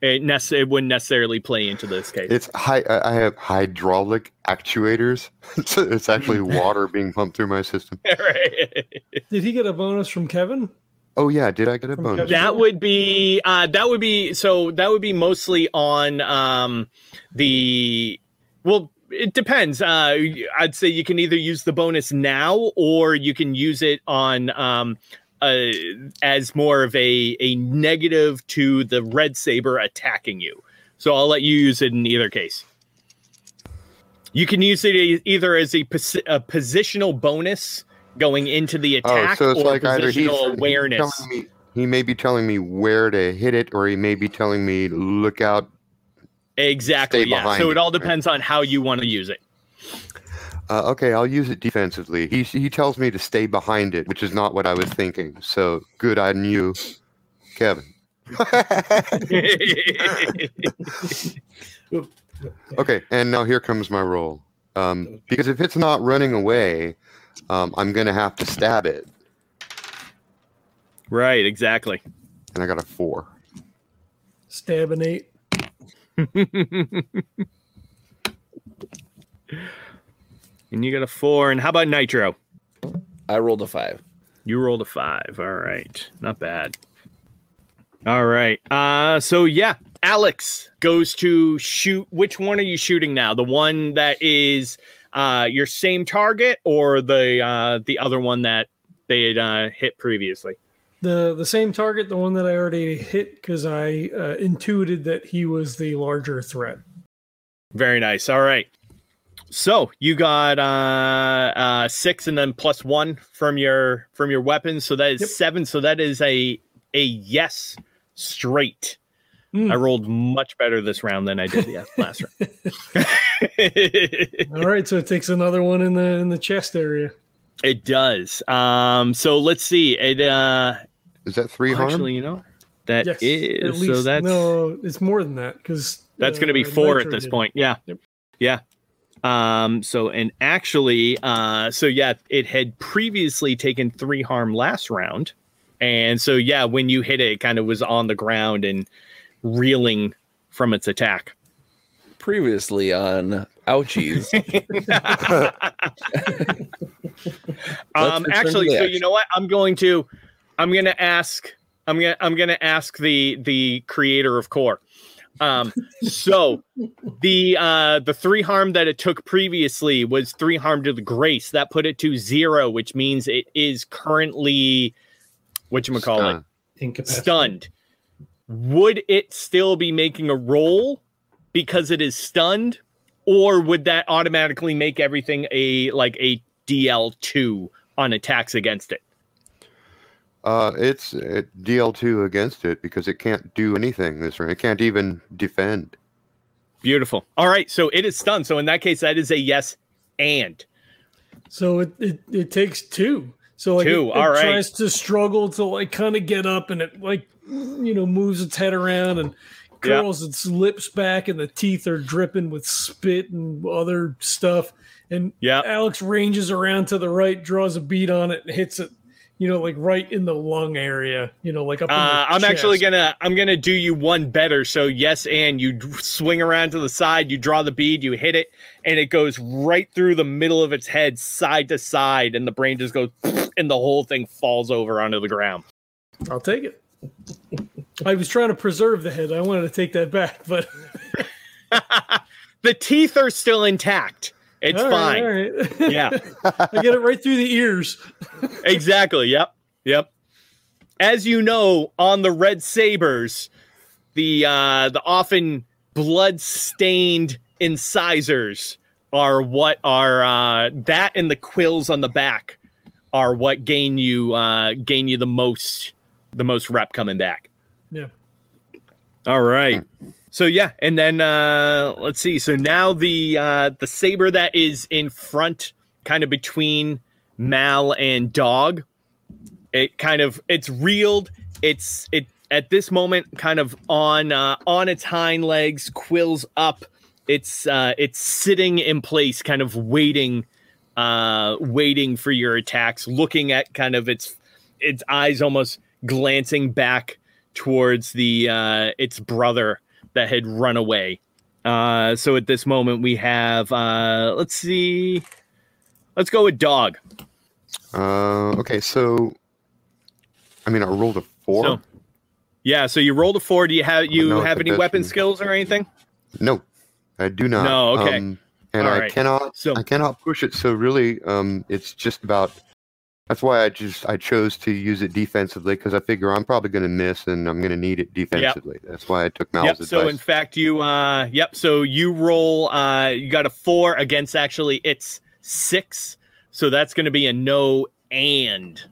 it, nece- it wouldn't necessarily play into this case. It's high. I I have hydraulic actuators. It's, it's actually water being pumped through my system. Right. Did he get a bonus from Kevin? Oh yeah, did I get a From bonus? Kevin? that would be uh, that would be so that would be mostly on um, the well it depends uh, i'd say you can either use the bonus now or you can use it on um, uh, as more of a, a negative to the red saber attacking you so i'll let you use it in either case you can use it either as a, posi- a positional bonus going into the Oh, attack so it's or like positional awareness me he may be telling me where to hit it, or he may be telling me look out. Exactly. Yeah. So it, all depends on how you want to use it. Uh, okay, I'll use it defensively. He he tells me to stay behind it, which is not what I was thinking. So good on you, Kevin. Okay, and now here comes my roll. Um, because if it's not running away, um, I'm gonna have to stab it, right. Exactly. and I got a four. Stab an eight. And you got a four. And how about Nitro? I rolled a five. You rolled a five. All right. Not bad. All right. Uh so yeah, Alex goes to shoot. Which one are you shooting now? The one that is uh your same target or the uh the other one that they had uh hit previously? The the same target, the one that I already hit because I uh, intuited that he was the larger threat. Very nice. All right. So you got uh uh six and then plus one from your from your weapons. So that is Yep. seven. So that is a a yes straight. Hmm. I rolled much better this round than I did the last round. All right, so it takes another one in the in the chest area. it does. Um so let's see. It uh Is that three harm? actually, you know, that Yes, at least. so that's no, it's more than that because That's going to be four at this point. Yeah. Yep. Yeah. Um, so, and actually, uh, so yeah, it had previously taken three harm last round. And so, yeah, when you hit it, it kind of was on the ground and reeling from its attack. Previously on Ouchies. um, actually, so you know what? I'm going to, I'm going to ask, I'm going to, I'm going to ask the, the creator of core. Um, so the, uh, the three harm that it took previously was three harm to the grace that put it to zero, which means it is currently, what you call it, Stunned. Stunned. Would it still be making a roll because it is stunned, or would that automatically make everything a like a DL two on attacks against it? Uh, it's uh, DL2 against it because it can't do anything this round. It can't even defend. Beautiful. All right, so it is stunned. So in that case, that is a yes and. So it, it it takes two. So like Two, it, it all right. tries to struggle to like kind of get up and it like you know moves its head around and Yeah. curls its lips back and the teeth are dripping with spit and other stuff. And Yeah. Alex ranges around to the right, draws a bead on it, and hits it, you know, like right in the lung area, you know, like up. Uh, I'm actually gonna I'm gonna do you one better. So yes, and you swing around to the side, you draw the bead, you hit it, and it goes right through the middle of its head, side to side, and the brain just goes, and the whole thing falls over onto the ground. I'll take it. I was trying to preserve the head. I wanted to take that back, but the teeth are still intact. It's All fine. right. Yeah. I get it right through the ears. exactly. Yep. Yep. As you know, on the red sabers, the uh, the often blood stained incisors are what are uh, that and the quills on the back are what gain you uh, gain you the most the most rep coming back. Yeah. All right. So yeah, and then uh let's see. So now the uh the saber that is in front, kind of between Mal and Dog, it kind of it's reeled. It's it at this moment kind of on uh on its hind legs, quills up. It's uh it's sitting in place, kind of waiting uh waiting for your attacks, looking at kind of its its eyes almost glancing back towards the uh its brother that had run away. Uh, so at this moment, we have, uh, let's see, let's go with dog. Uh, okay, so I mean, I rolled a four. So- Yeah, so you rolled a four. Do you have you No, have any weapon skills or anything? no, I do not. No, okay. Um, and All I right. cannot. So- I cannot push it. So really, um, it's just about. That's why I just I chose to use it defensively because I figure I'm probably going to miss and I'm going to need it defensively. That's why I took Mal's Yep. advice. So in fact, you uh, yep. So you roll. Uh, you got a four against actually it's six. So that's going to be a no and.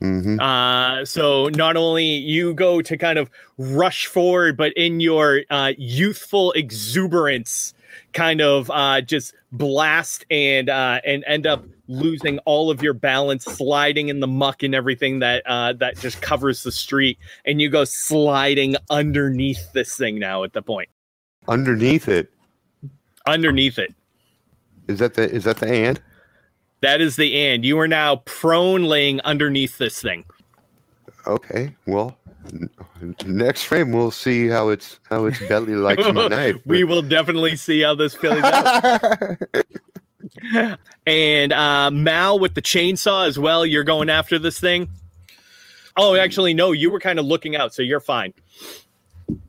Mhm. Uh, so not only you go to kind of rush forward, but in your uh, youthful exuberance, kind of uh, just blast and uh, and end up losing all of your balance, sliding in the muck and everything that uh, that just covers the street, and you go sliding underneath this thing now. At the point, Underneath it underneath it. is that the is that the and? That is the end. You are now prone, laying underneath this thing. Okay, well, next frame we'll see how it's how its belly likes my knife. we will definitely see how this out. and uh, Mal with the chainsaw as well. You're going after this thing. Oh, actually, no. You were kind of looking out, so you're fine.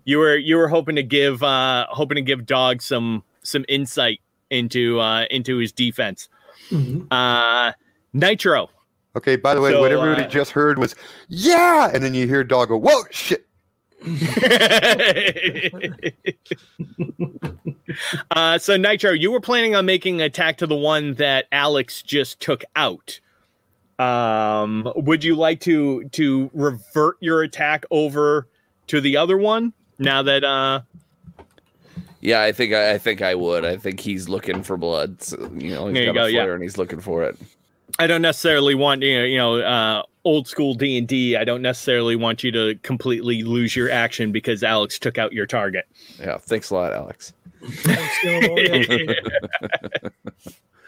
You were you were hoping to give uh, hoping to give Dog some some insight into uh, into his defense. Mhm. Uh, Nitro. okay, by the way, So, what everybody uh, just heard was yeah, and then you hear dog go, "Whoa, shit!" uh, so Nitro, you were planning on making an attack to the one that Alex just took out. Um, would you like to to revert your attack over to the other one now that uh Yeah, I think I, I think I would. I think he's looking for blood. So, you know, he's There you got go, a yeah. and he's looking for it. I don't necessarily want you know, you know uh old school D&D. I don't necessarily want you to completely lose your action because Alex took out your target. Yeah, thanks a lot, Alex.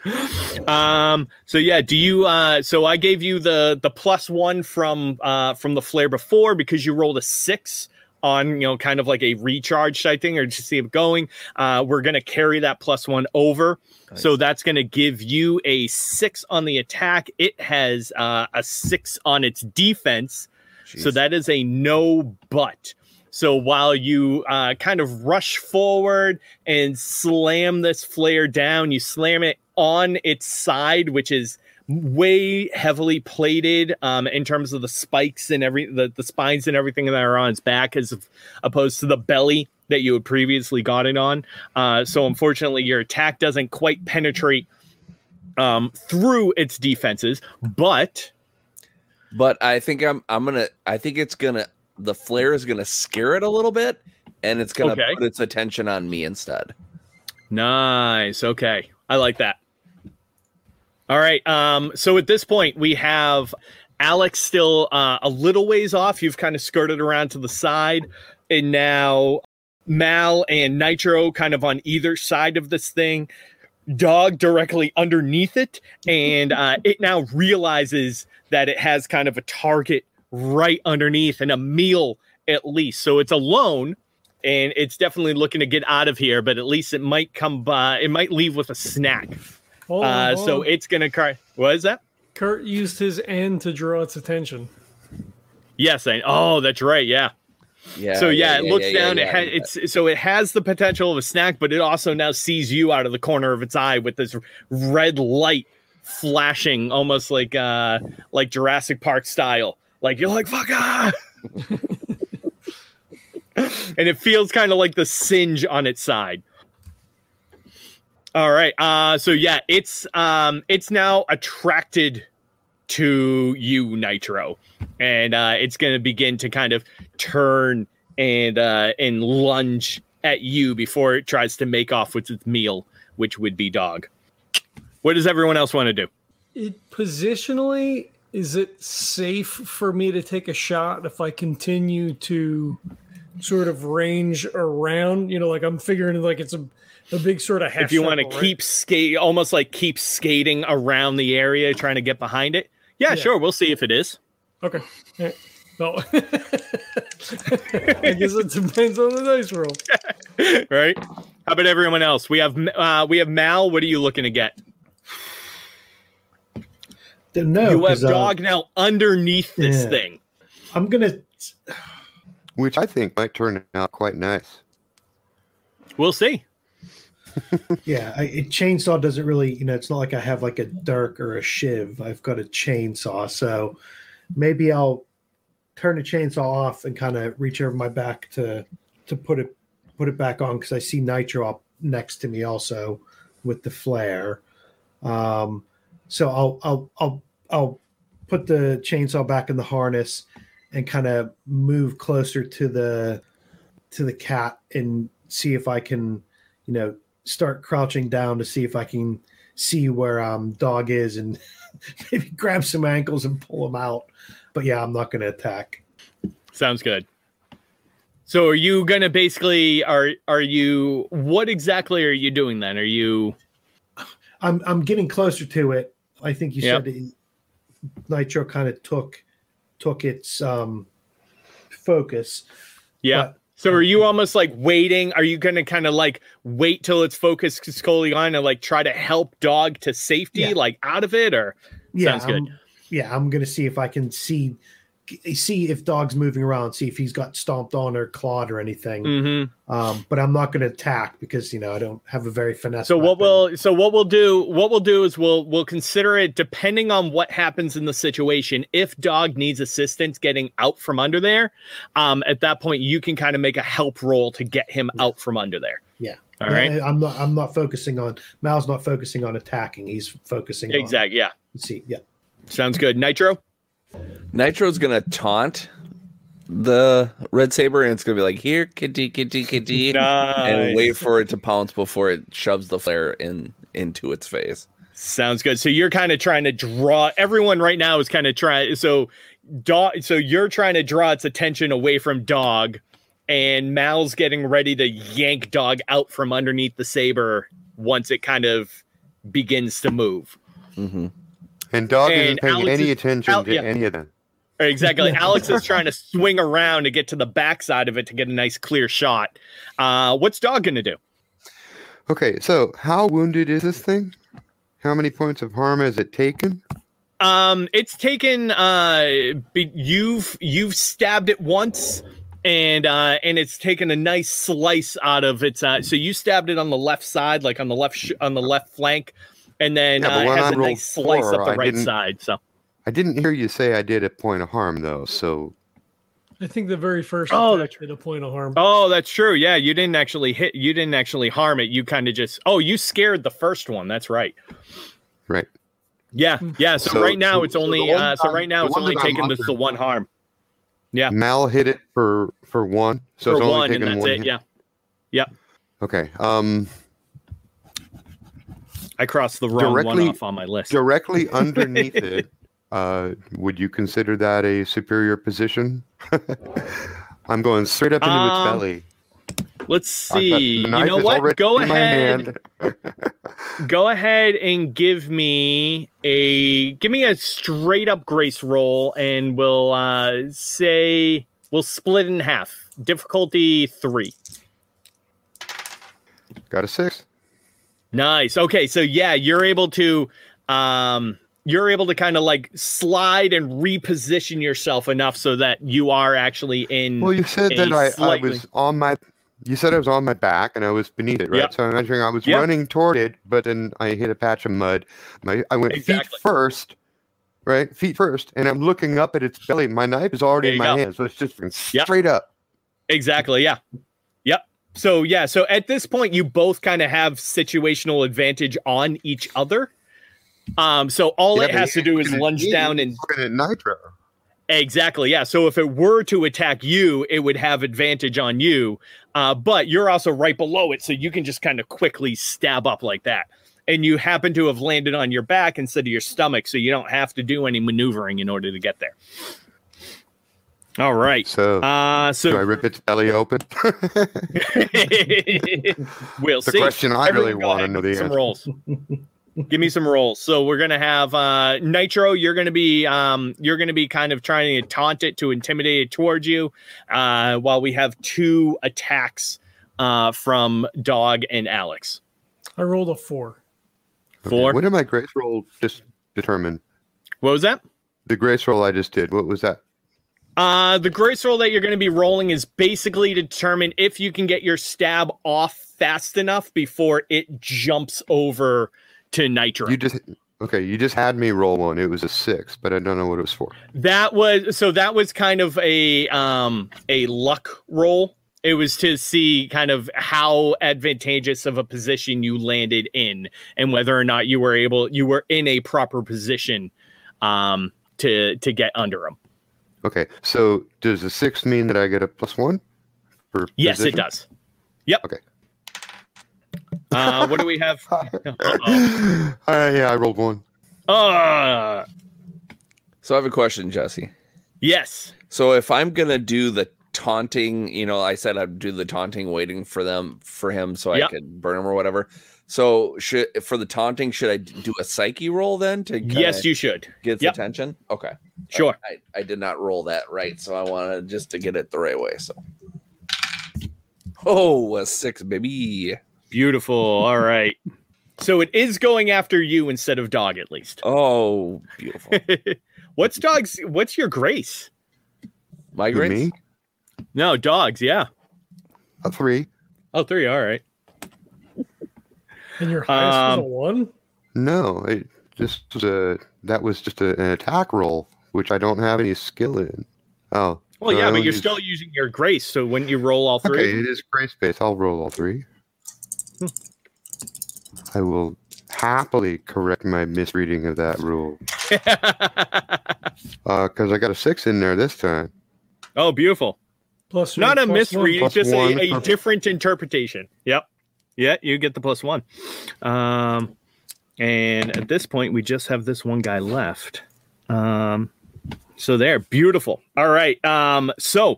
um so yeah do you uh so i gave you the the plus one from uh from the flare before because you rolled a six on you know kind of like a recharge type thing or just see it going. Uh we're gonna carry that plus one over. So that's gonna give you a six on the attack. It has uh a six on its defense. So that is a no but. So while you uh, kind of rush forward and slam this flare down, you slam it on its side, which is way heavily plated um, in terms of the spikes and every the, the spines and everything that are on its back, as opposed to the belly that you had previously got it on. Uh, so unfortunately, your attack doesn't quite penetrate um, through its defenses, but But I think I'm I'm gonna I think it's gonna the flare is gonna scare it a little bit and it's gonna Okay. put its attention on me instead. Nice. Okay. I like that. All right. Um, so at this point, we have Alex still uh, a little ways off. You've kind of skirted around to the side. And now Mal and Nitro kind of on either side of this thing. Dog directly underneath it. And uh, it now realizes that it has kind of a target right underneath and a meal at least. So it's alone and it's definitely looking to get out of here, but at least it might come by, it might leave with a snack. Hold on, Uh, hold so it's gonna cry. What is that? Kurt used his end to draw its attention. Yes, I oh, that's right. Yeah. Yeah. so yeah, it looks yeah, down. yeah, it has it's so it has the potential of a snack, but it also now sees you out of the corner of its eye with this red light flashing, almost like uh like Jurassic Park style. Like you're like fuck ah! and it feels kind of like the singe on its side. All right. Uh so yeah, it's um it's now attracted to you, Nitro. And uh it's gonna begin to kind of turn and uh and lunge at you before it tries to make off with its meal, which would be dog. What does everyone else want to do? It positionally, is it safe for me to take a shot if I continue to sort of range around? You know, like I'm figuring like it's a, a big sort of if you want to right? keep skate almost like keep skating around the area trying to get behind it. Yeah, Yeah. sure. We'll see if it is. Okay. Oh. I guess it depends on the dice roll. right? How about everyone else? We have uh, we have Mal. What are you looking to get? Don't know. you have 'cause, uh, dog now underneath this yeah. thing. I'm gonna. which I think might turn out quite nice. We'll see. Yeah, I, it, chainsaw doesn't really. You know, it's not like I have like a dirk or a shiv. I've got a chainsaw, so maybe I'll turn the chainsaw off and kind of reach over my back to to put it put it back on because I see Nitro up next to me also with the flare. Um, so I'll I'll I'll I'll put the chainsaw back in the harness and kind of move closer to the to the cat and see if I can, you know, start crouching down to see if I can see where um dog is and maybe grab some ankles and pull him out. But yeah, I'm not going to attack. Sounds good. So are you gonna basically are are you what exactly are you doing then? Are you I'm I'm getting closer to it. I think you Yep. said Nitro kind of took took its um focus. yeah? But so are you almost like waiting? Are you gonna kind of like wait till it's focused solely on and like try to help dog to safety, Yeah. like out of it, or yeah, Sounds good. I'm- yeah, I'm gonna see if I can see see if dog's moving around, see if he's got stomped on or clawed or anything. Mhm. Um, but I'm not gonna attack because you know I don't have a very finesse. So what we'll so what we'll do what we'll do is we'll we'll consider it depending on what happens in the situation. If dog needs assistance getting out from under there, um, at that point you can kind of make a help roll to get him out from under there. Yeah. All right. Yeah, I'm not. I'm not focusing on Mal's not focusing on attacking. He's focusing. on- Exactly. Yeah. let's see, yeah. Sounds good. Nitro. Nitro's gonna taunt the red saber, and it's gonna be like, "Here, kitty, kitty, kitty," and wait for it to pounce before it shoves the flare in into its face. Sounds good. So you're kind of trying to draw everyone right now is kind of trying so dog so you're trying to draw its attention away from dog and Mal's getting ready to yank dog out from underneath the saber once it kind of begins to move. hmm And dog And isn't paying Alex any is- attention Al- to yeah. any of them. Exactly. Alex is trying to swing around to get to the backside of it to get a nice clear shot. Uh, what's dog gonna do? Okay, so how wounded is this thing? How many points of harm has it taken? Um, it's taken. Uh, be, you've you've stabbed it once, and uh, and it's taken a nice slice out of its. Uh, so you stabbed it on the left side, like on the left sh- on the left flank, and then Yeah, but uh, it has I a rolled nice slice four, up the I right side. So I didn't hear you say I did a point of harm though, so I think the very first Oh, attack did a point of harm. oh, that's true. Yeah, you didn't actually hit. You didn't actually harm it. You kind of just. Oh, you scared the first one. That's right. right. Yeah, yeah. So, So- right now so- it's only. one uh, so right now the it's one only that this under- the one harm Yeah. Mal hit it for for one, so for it's only one, and that's one it. hit. Yeah, Okay. Um, I crossed the wrong Directly- one off on my list. directly underneath it, uh, would you consider that a superior position? I'm going straight up into Um, its belly. Let's see. You know what? Go ahead. Go ahead and give me a give me a straight up grace roll, and we'll uh, say we'll split in half. Difficulty three. Got a six. Nice. Okay, so yeah, you're able to um you're able to kind of like slide and reposition yourself enough so that you are actually in Well, you said that I, I was on my. You said I was on my back and I was beneath it, right? Yep. So I'm imagining I was Yep. running toward it, but then I hit a patch of mud. My I went Exactly. feet first, right? Feet first, and I'm looking up at its belly. My knife is already in my go. hand, so it's just going Yep. straight up. Exactly. Yeah. So yeah. So at this point, you both kind of have situational advantage on each other. Um. So all Yeah, it has to do is lunge down and nitro. exactly. Yeah. So if it were to attack you, it would have advantage on you. Uh. But you're also right below it, so you can just kind of quickly stab up like that. And you happen to have landed on your back instead of your stomach, so you don't have to do any maneuvering in order to get there. All right. So Uh. do I rip its belly open? we'll see the see. question I really Everyone go want to know the some answer. rolls. Give me some rolls. So we're gonna have uh Nitro. You're gonna be um you're gonna be kind of trying to taunt it to intimidate it towards you. Uh, while we have two attacks uh from Dog and Alex. I rolled a four. Okay, Four. What did my grace roll just determine? What was that? The grace roll I just did. What was that? Uh, the grace roll that you're going to be rolling is basically to determine if you can get your stab off fast enough before it jumps over to Nitro. You just okay. You just had me roll one. It was a six, but I don't know what it was for. That was so that was kind of a um a luck roll. It was to see kind of how advantageous of a position you landed in and whether or not you were able you were in a proper position um to to get under him. Okay, so does the six mean that I get a plus one? For Yes, it does. Yep. Okay. Uh what do we have? Uh-oh. Uh, yeah, I rolled one. Uh So I have a question, Jesse. yes. So if I'm gonna do the taunting, you know, I said I'd do the taunting, waiting for them for him so Yep. I could burn him or whatever. So should for the taunting, should I do a psyche roll then to Yes, you should. get Yep. attention? Okay, Sure. I, I did not roll that right, so I wanted just to get it the right way. So, oh, a six, baby. Beautiful. All right. So it is going after you instead of dog at least. Oh, beautiful. what's dog's what's your grace? Who, Migraines. me? No, dogs, yeah. A three. Oh, three. All right. And your highest was Um, a one? No, it just was a that was just a, an attack roll, which I don't have any skill in. Oh, Well, so yeah, but you're use- still using your grace, so wouldn't you roll all three? Okay, three? it is grace based. I'll roll all three. Hmm. I will happily correct my misreading of that rule because I got a six in there this time. oh, beautiful. Plus Not a plus one. misread, Plus just a, a different interpretation. Yep. Yeah, you get the plus one. Um, and at this point, we just have this one guy left. Um, so there, beautiful. All right. Um, so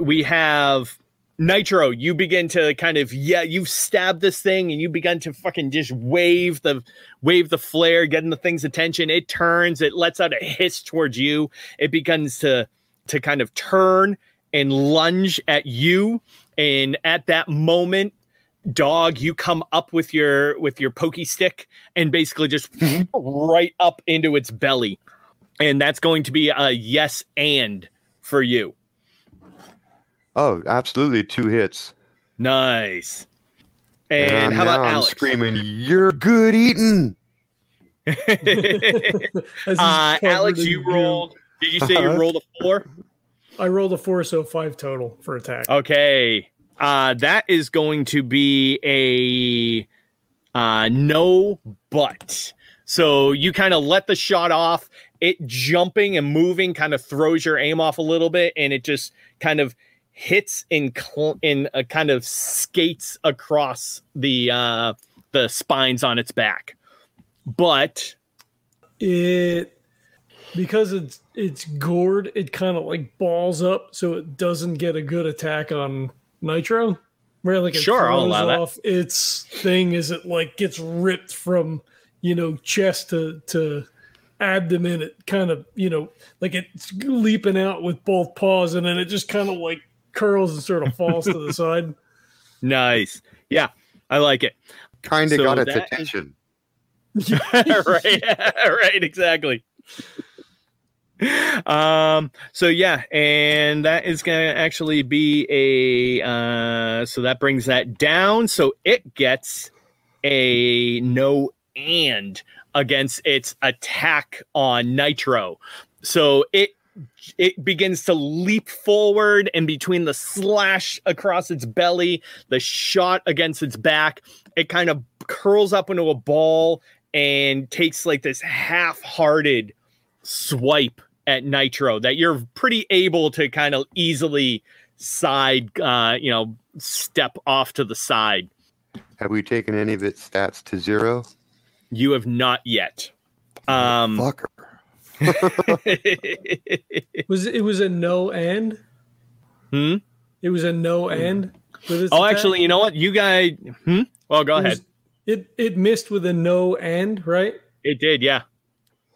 we have Nitro. You begin to kind of yeah, you've stabbed this thing and you begin to fucking just wave the wave the flare, getting the thing's attention. It turns, it lets out a hiss towards you. It begins to to kind of turn and lunge at you. And at that moment, dog, you come up with your with your pokey stick and basically just right up into its belly. And that's going to be a yes and for you. Oh, absolutely, two hits. Nice. And, how now about I'm Alex? screaming, "You're good eating." Uh, Alex, you goo. rolled. Did you say you Uh-huh. rolled a four? I rolled a four, so five total for attack. Okay. Uh, that is going to be a uh, no but. So you kind of let the shot off. It jumping and moving kind of throws your aim off a little bit, and it just kind of hits in cl- in a kind of skates across the uh, the spines on its back. But It because it's it's gored, it kind of like balls up, so it doesn't get a good attack on Nitro. Where like it Sure, I'll throws allow that. off its thing as it like gets ripped from you know chest to to abdomen. It kind of you know like it's leaping out with both paws, and then it just kind of like curls and sort of falls to the side. nice, yeah, I like it. Kind of So got its that is- attention. right right exactly um so yeah and that is gonna actually be a uh so that brings that down. So it gets a no and against its attack on nitro. So it it begins to leap forward and between the slash across its belly the shot against its back. It kind of curls up into a ball and takes like this half-hearted swipe at Nitro that you're pretty able to kind of easily side, uh, you know, step off to the side. Have we taken any of its stats to zero? You have not yet. Um, Fucker. Was it was a no and? Hmm? It was a no and. with its oh, attack? actually, you know what? You guys, hmm? Well, go It ahead. was- It it missed with a no and, right? It did, yeah.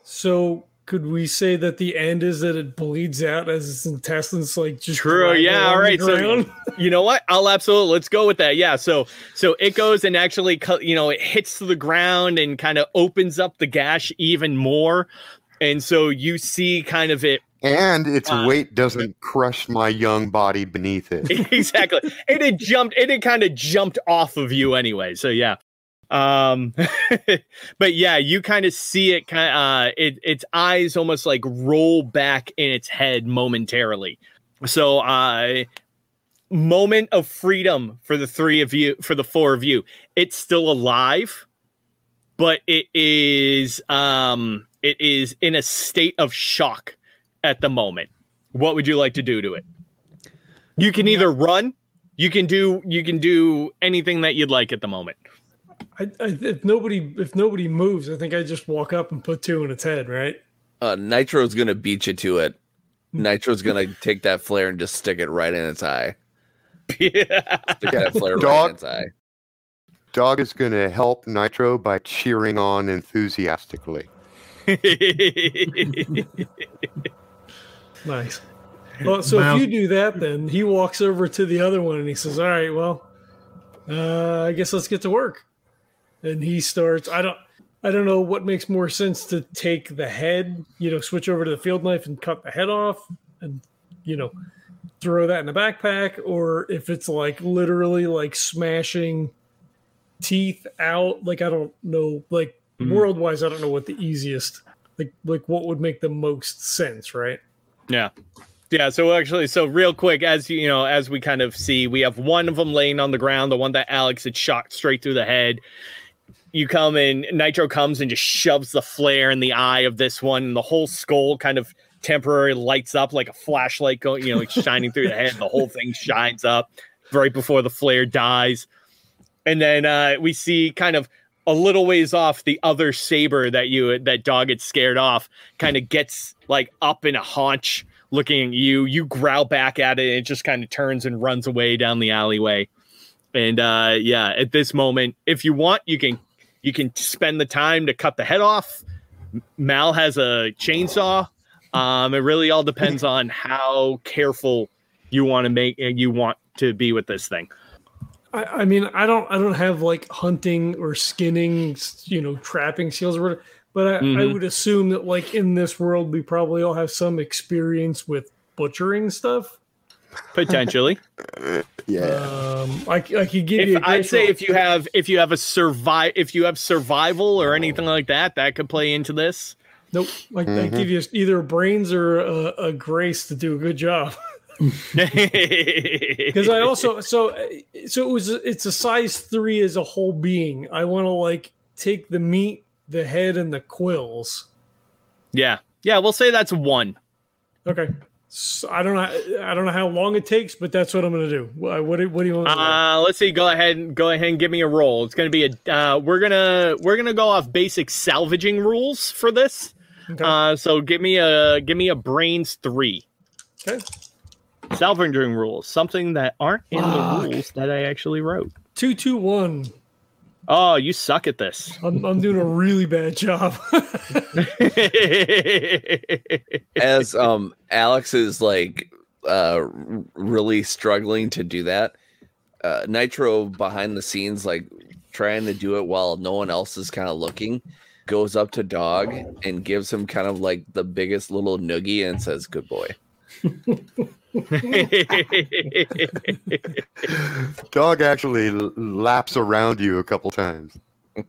So could we say that the end is that it bleeds out as its intestines like just True, yeah, along all the right, so- You know what? I'll absolutely let's go with that. Yeah. So so it goes and actually cut, you know, it hits to the ground and kind of opens up the gash even more. And so you see kind of it And its Uh, weight doesn't crush my young body beneath it. exactly. It had jumped. It had kind of jumped off of you anyway. So yeah. Um, but yeah, you kind of see it. Kind uh, it its eyes almost like roll back in its head momentarily. So uh, moment of freedom for the three of you, for the four of you. It's still alive, but it is um, it is in a state of shock at the moment. What would you like to do to it? You can either run, you can do you can do anything that you'd like at the moment. I, I, if nobody if nobody moves, I think I just walk up and put two in its head, right? Uh, Nitro's gonna beat you to it. Nitro's gonna take that flare and just stick it right in its eye. Stick that flare right in Dog. its eye. Dog is going to help Nitro by cheering on enthusiastically. Nice. Well, so Miles- if you do that, then he walks over to the other one and he says, "All right, well, uh, I guess let's get to work." And he starts. I don't. I don't know what makes more sense to take the head, you know, switch over to the field knife and cut the head off, and you know, throw that in the backpack, or if it's like literally like smashing teeth out. Like I don't know. Like Mhm. world wise, I don't know what the easiest. Like like what would make the most sense, right? Yeah. Yeah, so actually, so real quick, as you know, as we kind of see, we have one of them laying on the ground, the one that Alex had shot straight through the head. You come and Nitro comes and just shoves the flare in the eye of this one, and the whole skull kind of temporarily lights up like a flashlight going, you know, like shining through the head. The whole thing shines up right before the flare dies. And then uh, we see kind of a little ways off the other saber that you that dog had scared off kind of gets like up in a haunch looking at you you growl back at it and it just kind of turns and runs away down the alleyway and uh yeah at this moment if you want you can you can spend the time to cut the head off mal has a chainsaw um it really all depends on how careful you want to make and you want to be with this thing I, I mean, I don't, I don't have like hunting or skinning, you know, trapping skills or whatever. But I, I Mhm. would assume that like in this world, we probably all have some experience with butchering stuff. Potentially Yeah. Um, I, c- I could give you. if a i'd say if you have if you have a survive if you have survival or anything like that that could play into this nope, like I Mhm. give you either brains or a, a grace to do a good job. Because I also so so it was it's a size three as a whole being. I want to like take the meat, the head, and the quills. yeah yeah we'll say that's one Okay. So I don't know. I don't know how long it takes, but that's what I'm going to do. What, what, do- what do you want? to Uh, let's see. Go ahead and go ahead and give me a roll. It's gonna be a. Uh, we're gonna we're gonna go off basic salvaging rules for this. Okay. Uh, so give me a give me a brains three. okay. Salvaging rules, something that aren't in Fuck. the rules that I actually wrote. Two, two, one. Oh, you suck at this. I'm, I'm doing a really bad job. As um Alex is like uh really struggling to do that, uh Nitro behind the scenes like trying to do it while no one else is kind of looking, goes up to Dog and gives him kind of like the biggest little noogie and says, "Good boy." Dog actually laps around you a couple times.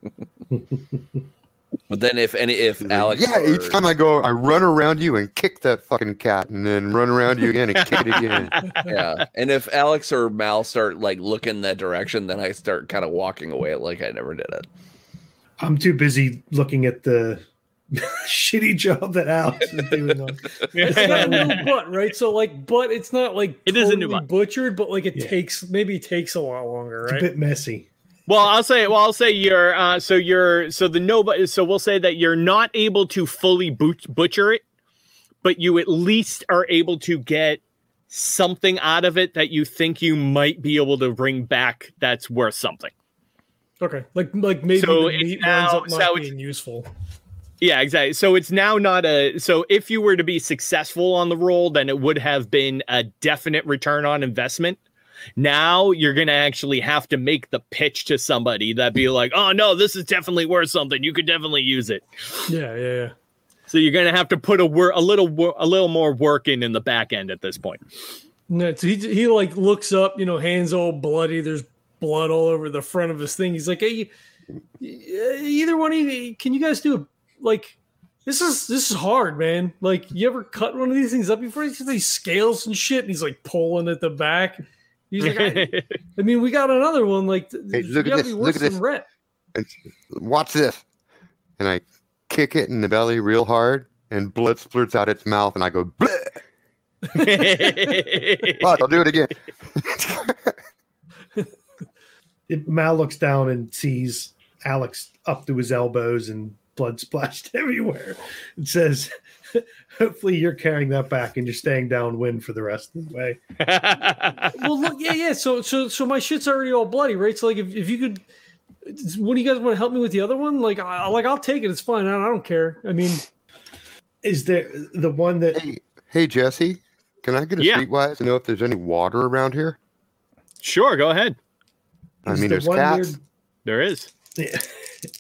But then if any if Alex yeah, or- each time I go, I run around you and kick that fucking cat, and then run around you again and kick it again. yeah, and if Alex or Mal start like looking that direction, then I start kind of walking away like I never did it. I'm too busy looking at the shitty job that Alex is doing. On. it's got a little butt, right? So like, but it's not like It is a new butt. butchered, but like it Yeah. takes maybe takes a lot longer, It's a bit messy. Well, I'll say. Well, I'll say you're. Uh, so you're. So the no. So we'll say that you're not able to fully boot, butcher it, but you at least are able to get something out of it that you think you might be able to bring back. That's worth something. Okay, like like maybe So the meat now- winds up not it's- being useful. Yeah, exactly. So it's now not a so if you were to be successful on the roll, then it would have been a definite return on investment. Now you're gonna actually have to make the pitch to somebody that be like, oh no, this is definitely worth something. You could definitely use it. Yeah, yeah, yeah. So you're gonna have to put a wor- a little wor- a little more work in in the back end at this point. No, so he he like looks up, you know, hands all bloody. There's blood all over the front of his thing. He's like, "Hey, either one of you, can you guys do a like?" This is this is hard, man. Like, you ever cut one of these things up before? He's got these scales and shit, and he's like pulling at the back. He's like, I, I mean, we got another one. Like, Hey, look at gotta this, be look worse at this. Rhett. Watch this. And I kick it in the belly real hard, and blood splurts out its mouth, and I go, Bleh! Oh, watch, I'll do it again. It, Mal looks down and sees Alex up to his elbows and blood splashed everywhere. It says, "Hopefully, you're carrying that back and you're staying downwind for the rest of the way." well, look, yeah, yeah. So, so, so my shit's already all bloody, right? So, like, if, if you could, when do you guys want to help me with the other one? Like, I, like I'll take it. It's fine. I, I don't care. I mean, Is there the one that Hey, hey, Jesse, can I get a Yeah. streetwise to know if there's any water around here? sure, go ahead. I is mean, the there's one cats. There is. Near?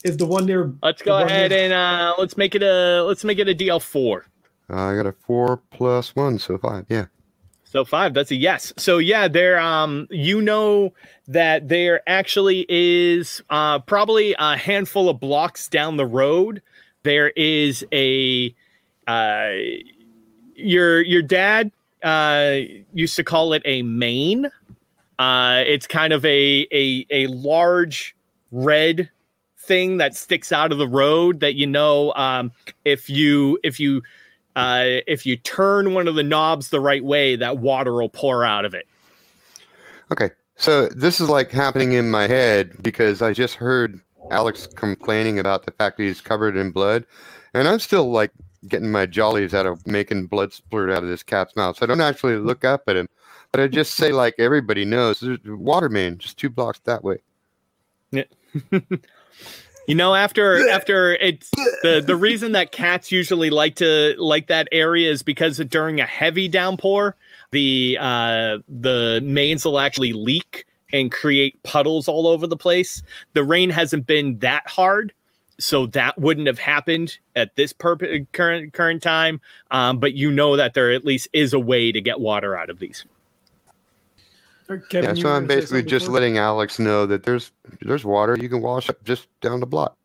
Is the one near? Let's go ahead near- and uh let's make it a let's make it a DL four. Uh, I got a four plus one, so five. Yeah. So five, that's a yes. So yeah, there um you know that there actually is uh probably a handful of blocks down the road. There is a uh your your dad uh used to call it a main. Uh it's kind of a a a large red thing that sticks out of the road that you know um if you if you uh, if you turn one of the knobs the right way, that water will pour out of it. Okay. So this is like happening in my head because I just heard Alex complaining about the fact that he's covered in blood, and I'm still like getting my jollies out of making blood splurt out of this cat's mouth. So I don't actually look up at him, but I just say like everybody knows, there's water main just two blocks that way. You know, after after it's the the reason that cats usually like to like that area is because during a heavy downpour, the uh the mains will actually leak and create puddles all over the place. The rain hasn't been that hard, so that wouldn't have happened at this per- current current time. Um, but you know that there at least is a way to get water out of these. Or Kevin, yeah, so I'm basically just before? letting Alex know that there's there's water you can wash up just down the block.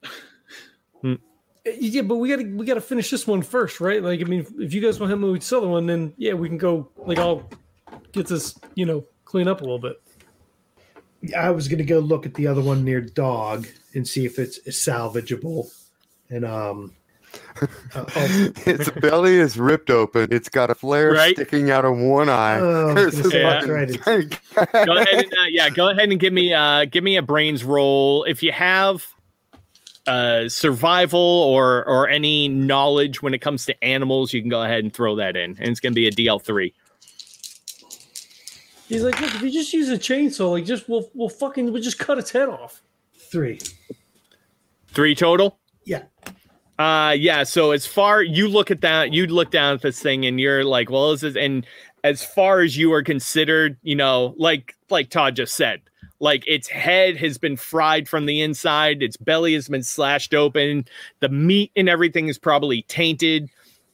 Yeah, but we gotta we gotta finish this one first, right? Like, I mean, if you guys want to help me with this other one, then yeah, we can go. Like, I'll get this, you know, clean up a little bit. I was going to go look at the other one near dog and see if it's salvageable. And um, its belly is ripped open. It's got a flare Right. sticking out of one eye. Oh, I was There's gonna say, a that's right, go ahead and uh, yeah, go ahead and give me uh give me a brains roll if you have uh survival or or any knowledge when it comes to animals you can go ahead and throw that in and it's gonna be a dl3 He's like, look, if you just use a chainsaw, like, just we'll we'll fucking we'll just cut its head off. three. three total Yeah. Uh yeah so as far you look at that you look down at this thing and you're like well this is and as far as you are considered you know like like todd just said like its head has been fried from the inside its belly has been slashed open the meat and everything is probably tainted.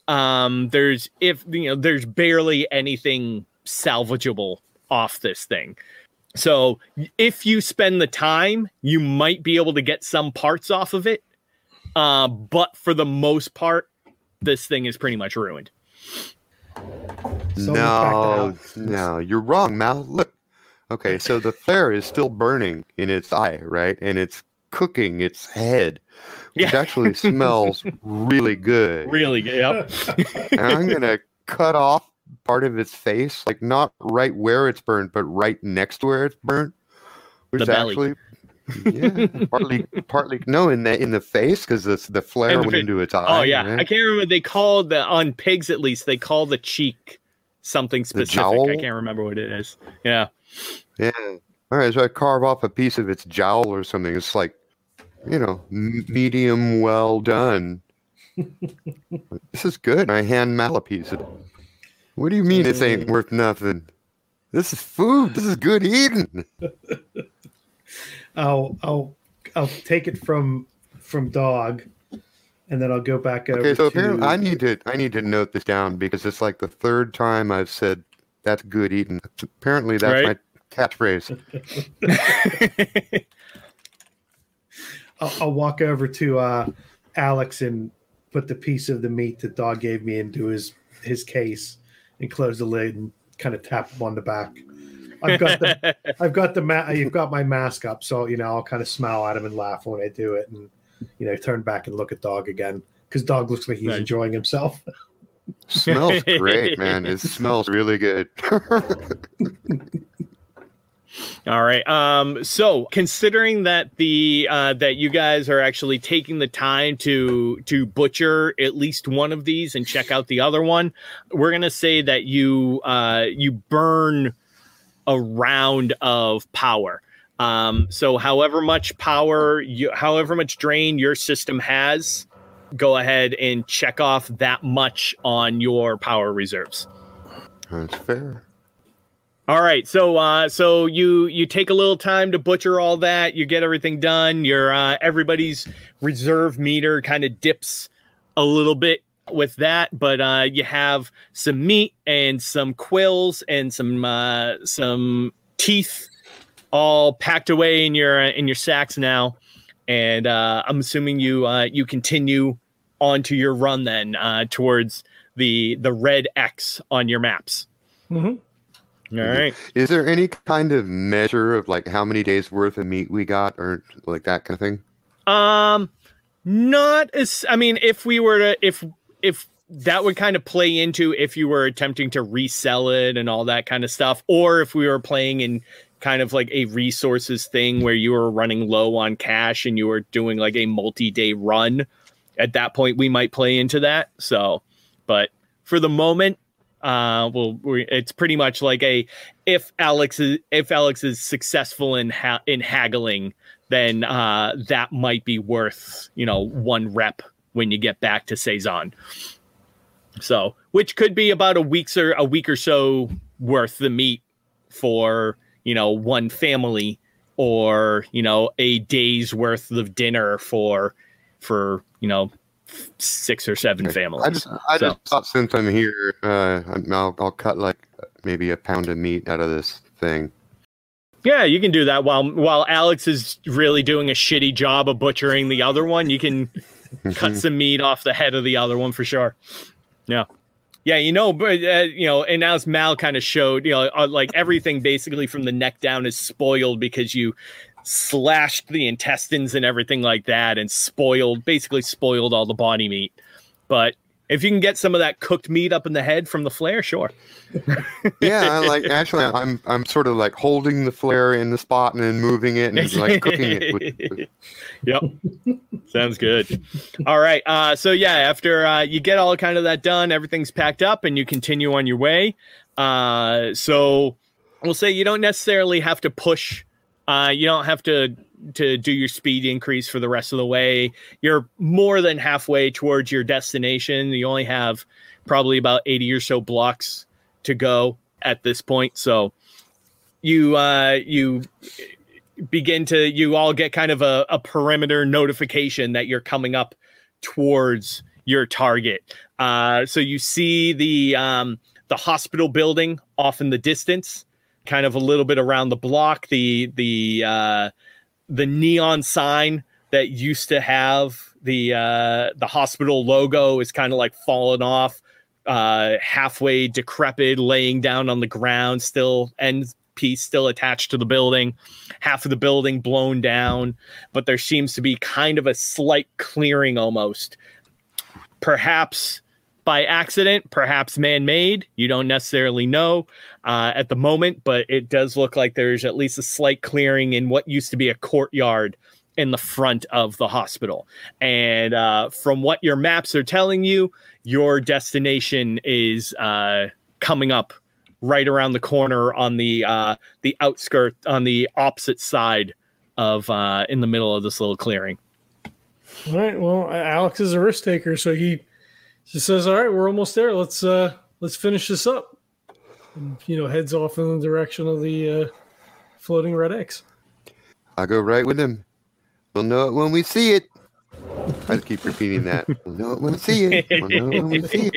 Um there's if you know there's barely anything salvageable off this thing. So if you spend the time you might be able to get some parts off of it uh, but for the most part, this thing is pretty much ruined. Someone's No, no, you're wrong, Mal. Look. Okay, so the flare is still burning in its eye, right? And it's cooking its head, which Yeah. actually smells really good. Really good. Yep. And I'm gonna cut off part of its face, like not right where it's burned, but right next to where it's burnt. Which The belly. actually yeah, partly partly no in the in the face because the the flare the went fa- into its oh, eye. oh yeah, right? I can't remember. They called the on pigs at least. They call the cheek something specific. I can't remember what it is. Yeah. Yeah. All right, so I carve off a piece of its jowl or something. It's like, you know, medium well done. this is good. I hand Mal a piece of it. What do you mean this ain't mm. worth nothing? This is food. This is good eating. I'll I'll I'll take it from from dog, and then I'll go back over. Okay, so to, apparently I need to I need to note this down because it's like the third time I've said that's good eating. Apparently that's Right. my catchphrase. I'll, I'll walk over to uh, Alex and put the piece of the meat that dog gave me into his his case and close the lid and kind of tap him on the back. I've got the I've got the ma- I've got my mask up, so you know I'll kind of smile at him and laugh when I do it, and you know turn back and look at dog again because dog looks like he's Right. enjoying himself. smells great, man. It smells really good. All right. Um, so considering that the uh, that you guys are actually taking the time to to butcher at least one of these and check out the other one, we're gonna say that you uh, you burn a round of power. Um, so however much power you however much drain your system has, go ahead and check off that much on your power reserves. That's fair. All right, so uh, so you you take a little time to butcher all that. You get everything done. Your uh, everybody's reserve meter kind of dips a little bit with that, but uh, you have some meat and some quills and some uh, some teeth all packed away in your in your sacks now. And uh, I'm assuming you uh, you continue onto your run then uh, towards the the red X on your maps. Mm-hmm. All right. Is there any kind of measure of like how many days worth of meat we got or like that kind of thing? Um, not as I mean, if we were to if if that would kind of play into if you were attempting to resell it and all that kind of stuff, or if we were playing in kind of like a resources thing where you were running low on cash and you were doing like a multi-day run. At that point, we might play into that. So, but for the moment, uh, well, we, it's pretty much like a if Alex is if Alex is successful in ha- in haggling then uh, that might be worth you know one rep when you get back to Saison. So, which could be about a week's or a week or so worth the meat for you know one family, or you know a day's worth of dinner for for you know six or seven families. I just I So- just thought since I'm here, uh, I'll I'll cut like maybe a pound of meat out of this thing. Yeah, you can do that while while Alex is really doing a shitty job of butchering the other one. You can cut some meat off the head of the other one for sure. Yeah. Yeah, you know, but uh, you know, and now as Mal kind of showed, you know, uh, like everything basically from the neck down is spoiled because you slashed the intestines and everything like that, and spoiled, basically spoiled all the body meat. But if you can get some of that cooked meat up in the head from the flare, sure. yeah, I like actually, I'm I'm sort of like holding the flare in the spot and then moving it and like cooking it. With, with, yep. Sounds good. All right. Uh, so yeah, after uh, you get all kind of that done, everything's packed up, and you continue on your way. Uh, so we'll say you don't necessarily have to push. Uh, you don't have to to do your speed increase for the rest of the way. You're more than halfway towards your destination. You only have probably about eighty or so blocks to go at this point. So you uh, you begin to you all get kind of a, a perimeter notification that you're coming up towards your target. Uh, so you see the um, the hospital building off in the distance, kind of a little bit around the block. The the uh, the neon sign that used to have the uh, the hospital logo is kind of like fallen off, uh, halfway decrepit, laying down on the ground, still end piece still attached to the building half of the building blown down, but there seems to be kind of a slight clearing almost. Perhaps by accident, perhaps man made. You don't necessarily know uh, at the moment, but it does look like there's at least a slight clearing in what used to be a courtyard in the front of the hospital. And uh, from what your maps are telling you, your destination is uh, coming up right around the corner on the uh, the outskirt on the opposite side of uh, in the middle of this little clearing. All right. Well, Alex is a risk taker, so he just says, "All right, we're almost there. Let's uh let's finish this up." And, you know, heads off in the direction of the uh, floating red X. I'll go right with him. We'll know it when we see it. I keep repeating that. We'll know it when we see it. We'll know it when we see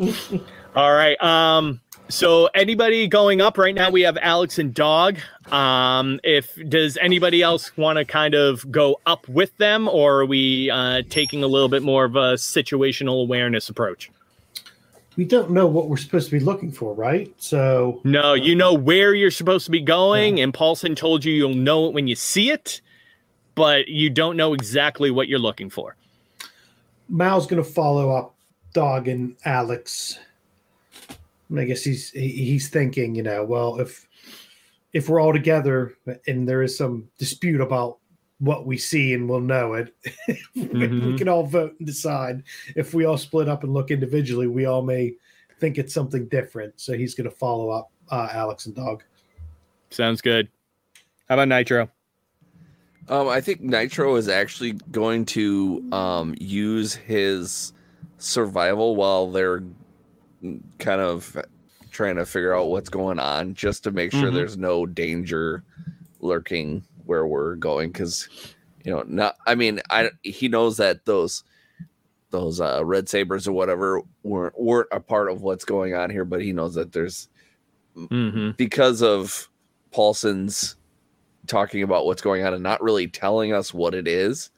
it. All right. Um. So anybody going up right now? We have Alex and Dog. Um. If does anybody else want to kind of go up with them, or are we uh, taking a little bit more of a situational awareness approach? We don't know what we're supposed to be looking for, right? So No, you know where you're supposed to be going, and Paulson told you you'll know it when you see it, but you don't know exactly what you're looking for. Mal's going to follow up Dog and Alex. I guess he's he- he's thinking, you know, well, if if we're all together and there is some dispute about what we see and we'll know it, we Mhm. can all vote and decide. If we all split up and look individually, we all may think it's something different. So he's going to follow up uh, Alex and Dog. Sounds good. How about Nitro? Um, I think Nitro is actually going to um, use his survival while they're kind of trying to figure out what's going on, just to make sure Mhm. there's no danger lurking where we're going. Because you know, not I mean, I he knows that those those uh, red sabers or whatever weren't weren't a part of what's going on here, but he knows that there's Mm-hmm. because of Paulson's talking about what's going on and not really telling us what it is.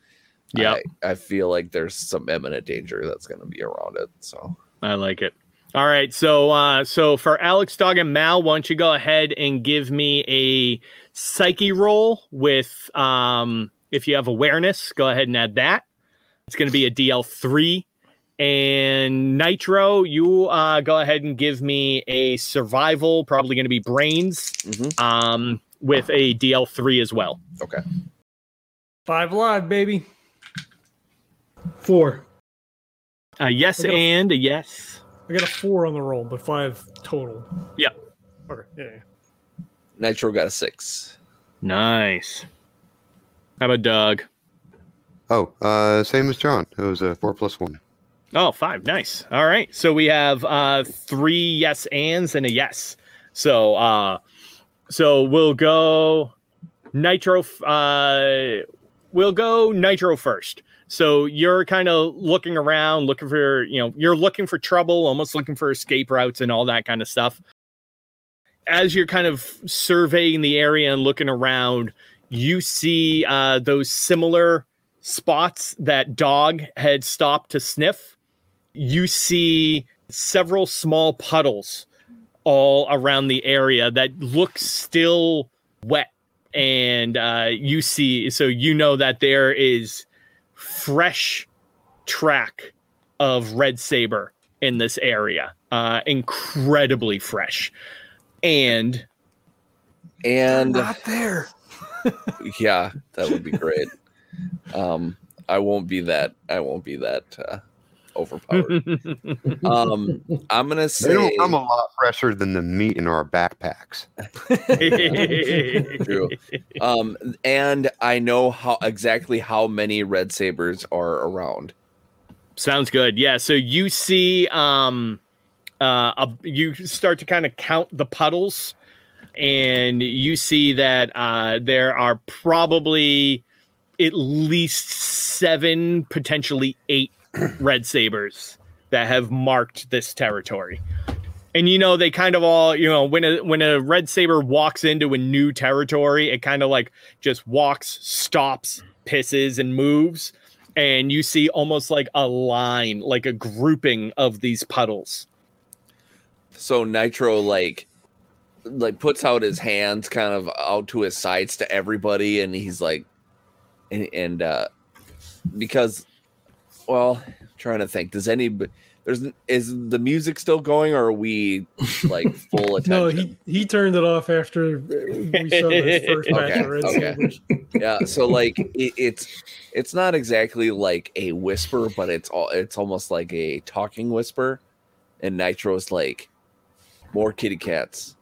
yeah I, I feel like there's some imminent danger that's going to be around it. So I like it. All right. So uh so for Alex Dog and Mal, why don't you go ahead and give me a psyche roll with um if you have awareness, go ahead and add that. It's gonna be a DL three. And Nitro, you uh go ahead and give me a survival, probably gonna be brains, Mhm. um, with a DL three as well. okay, Five live, baby. Four. Uh yes I and a yes. I got a four on the roll, but five total. Yeah. Okay. Yeah. yeah. Nitro got a six. Nice. How about Doug? Oh, uh, same as John. It was a four plus one. Oh, five. Nice. All right. So we have uh three yes ands and a yes. So uh so we'll go nitro f- uh we'll go nitro first. So you're kind of looking around, looking for, you know, you're looking for trouble, almost looking for escape routes and all that kind of stuff. As you're kind of surveying the area and looking around, you see uh those similar spots that dog had stopped to sniff you see several small puddles all around the area that look still wet and uh, you see so you know that there is fresh track of red saber in this area uh, incredibly fresh and And Not there. yeah, that would be great. um, I won't be that. I won't be that uh, overpowered. um, I'm gonna They say don't come a lot fresher than the meat in our backpacks. True. um, and I know how exactly how many red sabers are around. Sounds good. Yeah. So you see, um, uh, a, you start to kind of count the puddles, and you see that uh, there are probably at least seven, potentially eight red sabers that have marked this territory. And you know they kind of all you know when a when a red saber walks into a new territory, it kind of like just walks, stops, pisses, and moves and you see almost like a line, like a grouping of these puddles. So Nitro like like puts out his hands kind of out to his sides to everybody and he's like and, and uh because well trying to think does any there's is the music still going or are we like full attention No, he he turned it off after we saw the first batch Okay, of okay. yeah so like it, it's it's not exactly like a whisper but it's all it's almost like a talking whisper and nitro's like more kitty cats.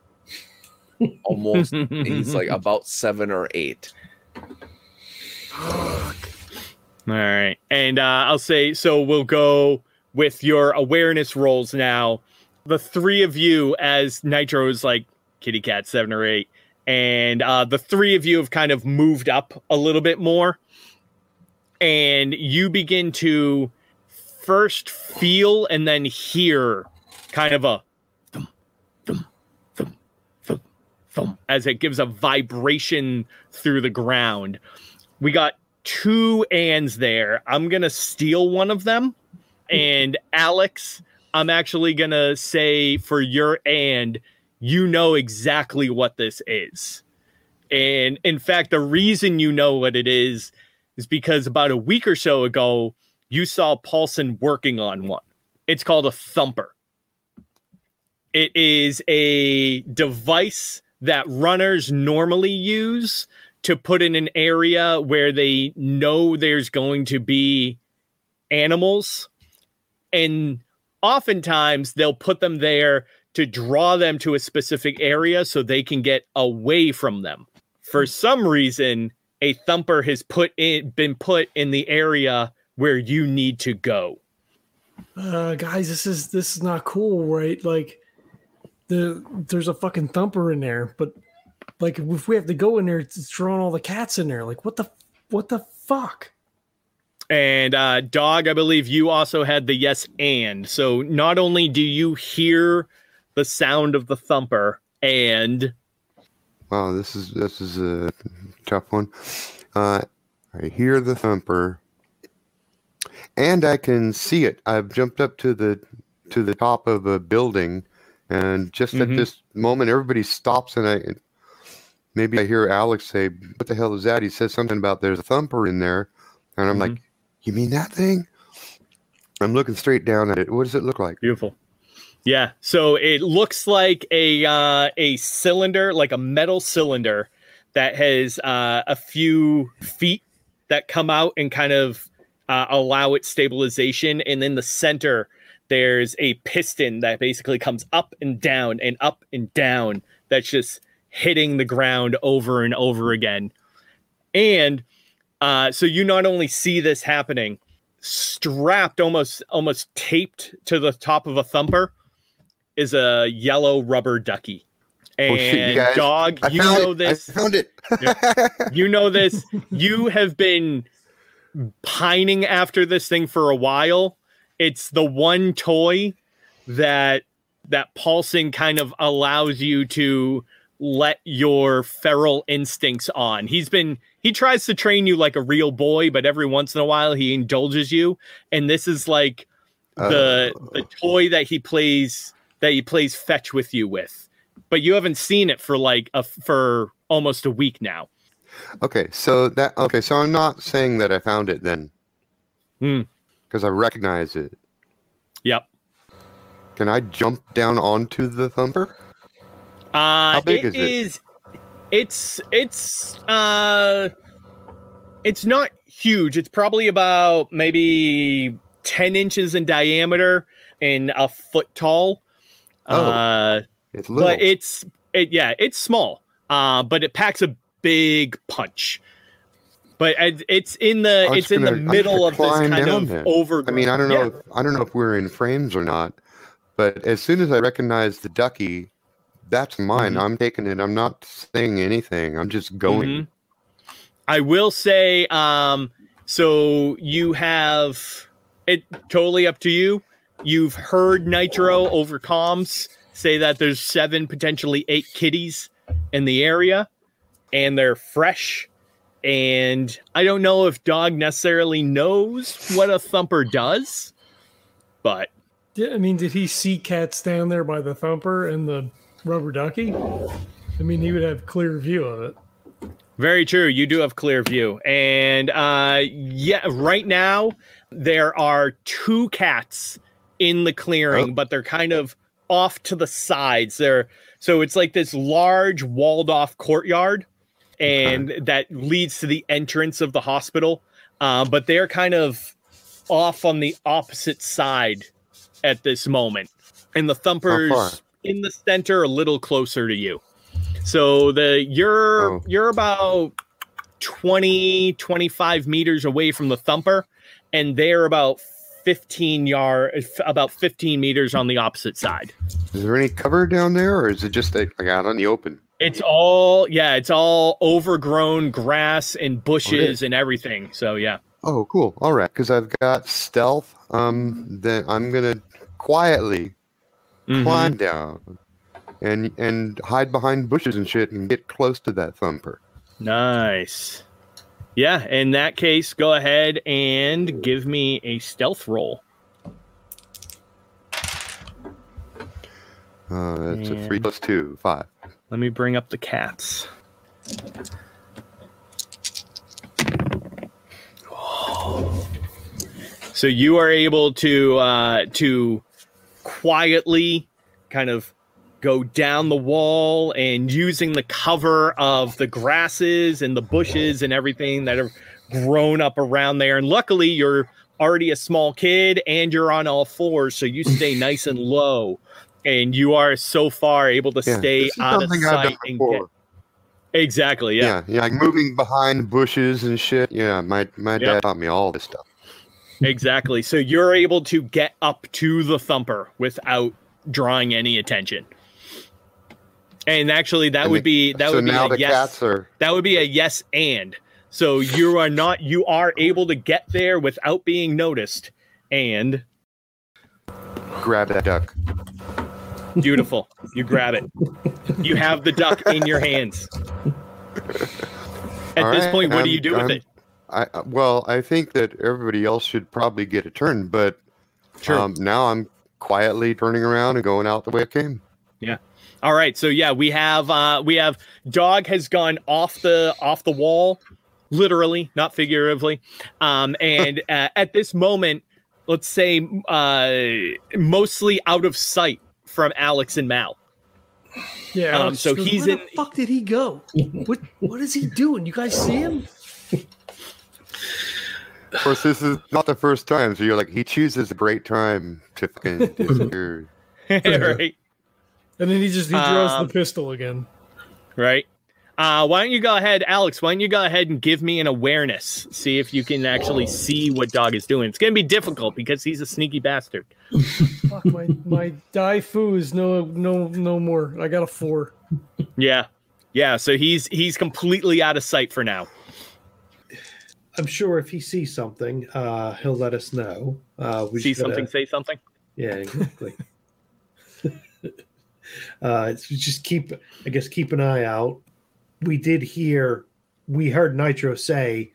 Almost, he's like about seven or eight. All right. And uh, I'll say so we'll go with your awareness rolls now. The three of you, as Nitro is like kitty cat seven or eight, and uh, the three of you have kind of moved up a little bit more. And you begin to first feel and then hear kind of a thump, thump, thump, thump, thump, as it gives a vibration through the ground. We got two ands there. I'm gonna steal one of them, and Alex, I'm actually gonna say for your and you know exactly what this is. And in fact, the reason you know what it is is because about a week or so ago, you saw Paulson working on one. It's called a thumper. It is a device that runners normally use to put in an area where they know there's going to be animals. And oftentimes they'll put them there to draw them to a specific area so they can get away from them. For some reason, a thumper has put in been put in the area where you need to go. Uh, guys, this is this is not cool, right? Like the there's a fucking thumper in there, but like if we have to go in there, it's throwing all the cats in there. Like what the what the fuck? And uh, dog, I believe you also had the yes and. So not only do you hear the sound of the thumper, and Wow, this is this is a tough one. Uh, I hear the thumper, and I can see it. I've jumped up to the to the top of a building, and just at Mhm. this moment, everybody stops, and I maybe I hear Alex say, "What the hell is that?" He says something about there's a thumper in there, and I'm like, "You mean that thing?" I'm looking straight down at it. What does it look like? Beautiful. Yeah. So it looks like a uh, a cylinder, like a metal cylinder that has uh, a few feet that come out and kind of uh, allow it stabilization. And then the center, there's a piston that basically comes up and down and up and down. That's just hitting the ground over and over again. And uh, so you not only see this happening, strapped almost almost taped to the top of a thumper is a yellow rubber ducky. And Oh, you guys, dog, I you know it. this. I found it. You know this. You have been pining after this thing for a while. It's the one toy that that Paulson kind of allows you to let your feral instincts on. He's been he tries to train you like a real boy, but every once in a while he indulges you. And this is like the Oh. the toy that he plays that he plays fetch with you with. But you haven't seen it for like a for almost a week now. Okay, so that okay, so I'm not saying that I found it then, Hmm. because I recognize it. Yep. Can I jump down onto the thumper? Uh How big it is it? is it's it's uh it's not huge. It's probably about maybe 10 inches in diameter and a foot tall. Oh, uh It's little. but it's it yeah, it's small. Uh but it packs a big punch. But it's in the it's in the gonna- middle of this kind of over I mean, I don't know. Yeah. If, I don't know if we're in frames or not, but as soon as I recognize the ducky, that's mine. Mhm. I'm taking it. I'm not saying anything. I'm just going. Mhm. I will say, um, so you have it totally up to you. You've heard Nitro over comms say that there's seven, potentially eight kitties in the area, and they're fresh. And I don't know if Dog necessarily knows what a thumper does, but Yeah, I mean, did he see cats down there by the thumper and the rubber ducky? I mean, he would have clear view of it. Very true. You do have clear view. And uh yeah, right now there are two cats in the clearing, Oh. but they're kind of off to the sides. They're so it's like this large walled off courtyard and that leads to the entrance of the hospital. Uh, but they're kind of off on the opposite side at this moment. And the How thumpers far? In the center, a little closer to you. So the you're Oh. you're about 20 25 meters away from the thumper and they're about 15 yard about 15 meters on the opposite side. Is there any cover down there, or is it just like, like out on the open? It's all yeah, it's all overgrown grass and bushes and everything. So yeah. Oh, cool. All right, because I've got stealth. Um, then I'm gonna quietly Mhm. climb down and and hide behind bushes and shit and get close to that thumper. Nice. Yeah, in that case, go ahead and give me a stealth roll. Uh, that's a three plus two, five. Let me bring up the cats. So you are able to uh, to quietly kind of go down the wall and using the cover of the grasses and the bushes and everything that have grown up around there. And luckily, you're already a small kid and you're on all fours, so you stay nice and low. And you are so far able to Yeah, stay out of something I've done sight and get exactly. Yeah. Yeah. yeah, like moving behind bushes and shit. Yeah, my my Yeah. dad taught me all this stuff. Exactly. So you're able to get up to the thumper without drawing any attention. And actually, that And would be that so would be now a the yes. cats are That would be a yes and. So you are not you are able to get there without being noticed. And grab that duck. beautiful. you grab it. You have the duck in your hands. At All this right, point, what do I'm- you do with I'm- it? I uh, well, I think that everybody else should probably get a turn, but Sure. um, now I'm quietly turning around and going out the way I came. Yeah. All right, so yeah, we have uh we have dog has gone off the off the wall, literally, not figuratively. Um and uh, at this moment, let's say uh mostly out of sight from Alex and Mal. Yeah. Um, so goes, he's Where in- the fuck did he go? What What is he doing? You guys see him? Of course, this is not the first time, so you're like, he chooses a great time to fucking disappear. right? And then he just he draws Um, the pistol again. Right. Uh, why don't you go ahead, Alex? Why don't you go ahead and give me an awareness? See if you can actually see what dog is doing. It's gonna be difficult because he's a sneaky bastard. Fuck my my die foo is no no no more. I got a four. Yeah, yeah. So he's he's completely out of sight for now. I'm sure if he sees something, uh, he'll let us know. Uh, we See gotta- something, say something. Yeah, exactly. uh, just keep, I guess, keep an eye out. We did hear, we heard Nitro say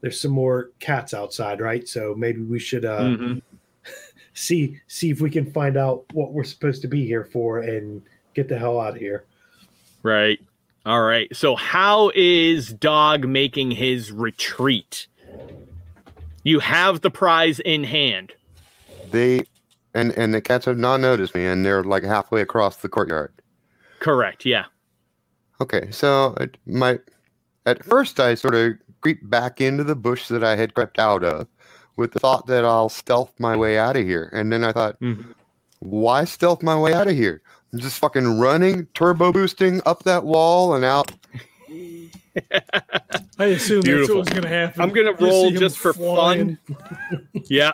there's some more cats outside, right? So maybe we should uh, Mhm. see see if we can find out what we're supposed to be here for and get the hell out of here. Right. All right. So how is dog making his retreat? You have the prize in hand. They and and the cats have not noticed me, and they're like halfway across the courtyard. Correct. Yeah. Okay, so it- my at first I sort of creep back into the bush that I had crept out of, with the thought that I'll stealth my way out of here, and then I thought, Mhm. why stealth my way out of here? I'm just fucking running, turbo boosting up that wall and out. I assume that's Beautiful. what was gonna happen. I'm gonna roll just for flying. Yeah.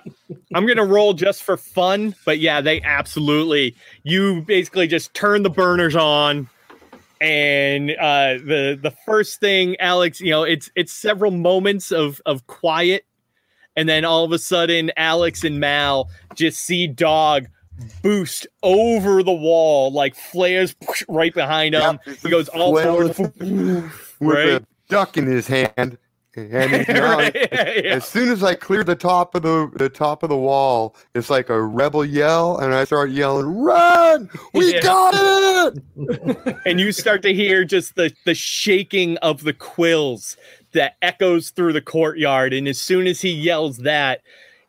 I'm going to roll just for fun, but yeah, they absolutely you basically just turn the burners on and uh the the first thing Alex, you know, it's it's several moments of of quiet and then all of a sudden Alex and Mal just see dog boost over the wall like flares right behind him. Yep, He goes all forward. with right? a duck in his hand. And Right, yeah. as soon as I clear the top of the the top of the wall, it's like a rebel yell, and I start yelling, "Run! We Yeah. got it!" and you start to hear just the the shaking of the quills that echoes through the courtyard and as soon as he yells that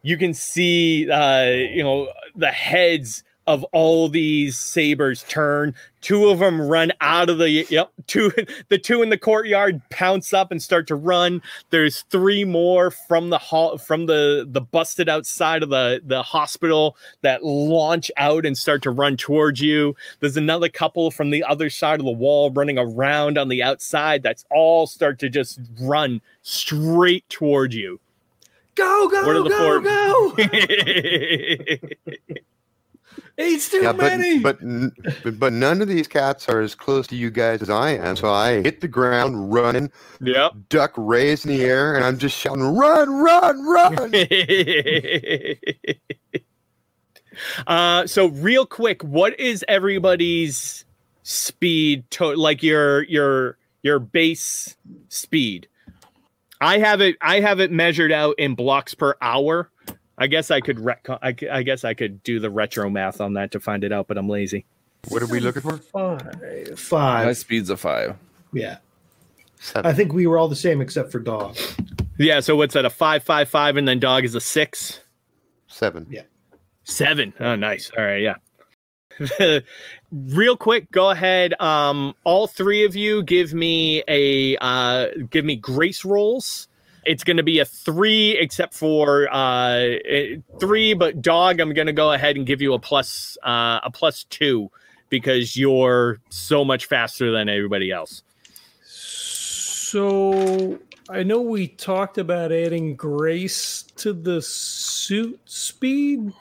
you can see uh you know the heads of all these sabers turn. Two of them run out of the yep. Two the two in the courtyard pounce up and start to run. There's three more from the hall from the the busted outside of the the hospital that launch out and start to run towards you. There's another couple from the other side of the wall running around on the outside. That's all start to just run straight towards you. Go, go, What are the go, go. It's too Yeah, but, many. but but but none of these cats are as close to you guys as I am. So I hit the ground running, yep. duck raised in the air, and I'm just shouting, "Run, run, run!" uh, so real quick, what is everybody's speed to like your your your base speed? I have it I have it measured out in blocks per hour. I guess I could rec- I, c- I guess I could do the retro math on that to find it out, but I'm lazy. what are we looking for? Five. Five. My speed's a five. Yeah. Seven. I think we were all the same except for dog. Yeah, so what's that? A five five five, and then dog is a six. Seven. Yeah. Seven. Oh, nice. All right, yeah. Real quick, go ahead. Um, all three of you give me a uh, give me grace rolls. It's going to be a three, except for uh, eh, three. But dog, I'm going to go ahead and give you a plus uh, a plus two because you're so much faster than everybody else. So I know we talked about adding grace to the suit speed.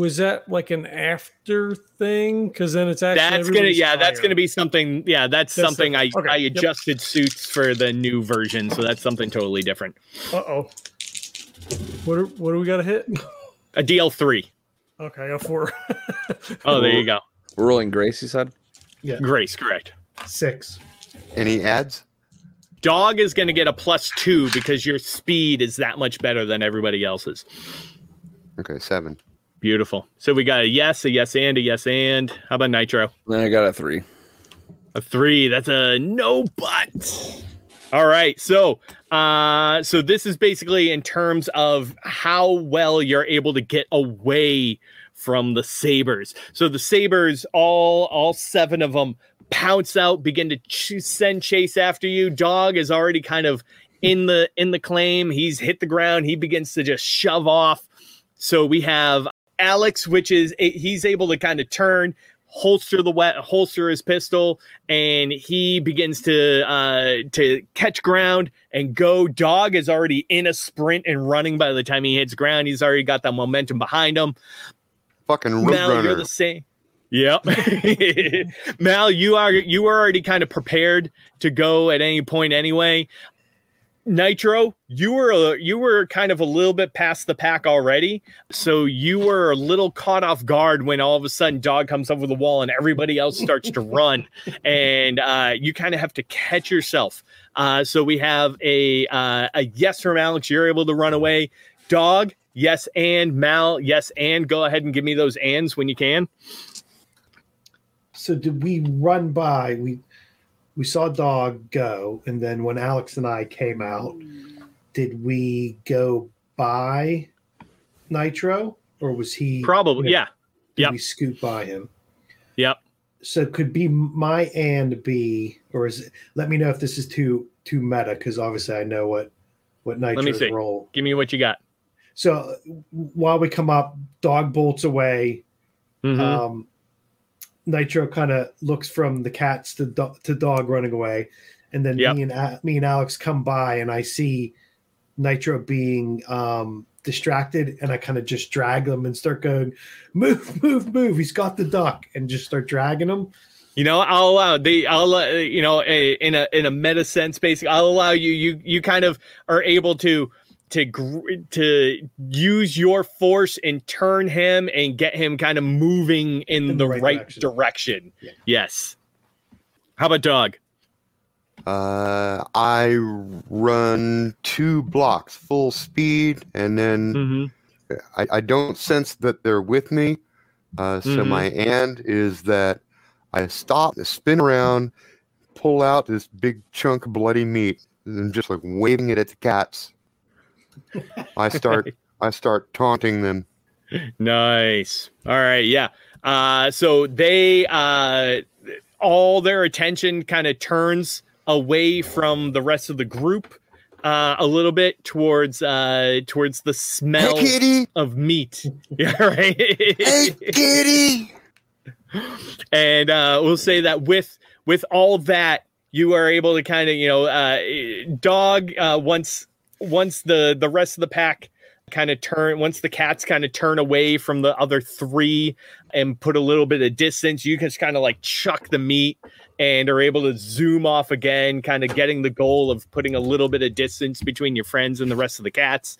Was that like an after thing? Because then it's actually That's gonna everybody's yeah, that's gonna be something. Yeah, that's, That's something the- I okay, I yep. adjusted suits for the new version, so that's something totally different. Uh oh. What are, what do we got to hit? A DL three. Okay, I got four. Oh, there you go. We're rolling Grace, you said? Grace, correct. Six. Any ads? Dog is going to get a plus two because your speed is that much better than everybody else's. Okay, seven. Beautiful. So we got a yes, a yes, and a yes, and. How about Nitro? Then I got a three. A three. That's a no but. All right. So, uh, so this is basically in terms of how well you're able to get away from the sabers. So the sabers, all all seven of them, pounce out, begin to ch- send chase after you. Dog is already kind of in the in the claim. He's hit the ground. He begins to just shove off. So we have Alex, which is he's able to kind of turn, holster the wet, holster his pistol, and he begins to uh, to catch ground and go. Dog is already in a sprint and running. By the time he hits ground, he's already got that momentum behind him. Fucking Mal, you're the same. Yep. Mal, you are you are already kind of prepared to go at any point anyway. Nitro, you were a, you were kind of a little bit past the pack already, so you were a little caught off guard when all of a sudden dog comes over the wall and everybody else starts to run, and uh, you kind of have to catch yourself. Uh, so we have a uh, a yes from Alex. You're able to run away. Dog, yes, and Mal, yes, and go ahead and give me those ands when you can. So did we run by? We we saw dog go, and then when Alex and I came out, did we go by Nitro, or was he Probably, yeah. Did Yep. we scoot by him? Yep. So could be my and be, or is it? Let me know if this is too too meta, because obviously I know what what Nitro's see. role. Give me what you got. So while we come up, dog bolts away. Mhm. Um, Nitro kind of looks from the cats to do- to dog running away, and then Yep. me and A- me and Alex come by, and I see Nitro being um, distracted, and I kind of just drag them and start going, "Move, move, move!" He's got the duck, and just start dragging him. You know, I'll allow the I'll uh, you know a, in a in a meta sense, basically, I'll allow you you you kind of are able to to to use your force and turn him and get him kind of moving in, the, right, direction. Yeah. Yes. How about dog? Uh, I run two blocks full speed, and then Mm-hmm. I, I don't sense that they're with me. Uh, so Mhm. my and is that I stop, spin around, pull out this big chunk of bloody meat, and just like waving it at the cats. I start I start taunting them. Nice. All right. Yeah. Uh, so they uh, all their attention kind of turns away from the rest of the group uh, a little bit towards uh, towards the smell Hey, kitty. of meat. Yeah. Right. Hey, kitty. and uh, we'll say that with with all that you are able to kind of you know uh, dog uh, once once the the rest of the pack kind of turn once the cats kind of turn away from the other three and put a little bit of distance you can just kind of like chuck the meat and are able to zoom off again kind of getting the goal of putting a little bit of distance between your friends and the rest of the cats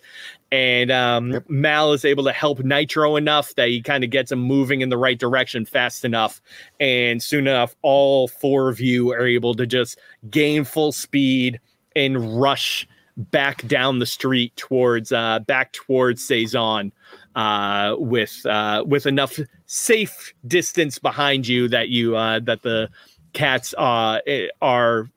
and um, Yep. mal is able to help nitro enough that he kind of gets him moving in the right direction fast enough and soon enough all four of you are able to just gain full speed and rush back down the street towards uh back towards Saison uh with uh with enough safe distance behind you that you uh that the cats uh eh, are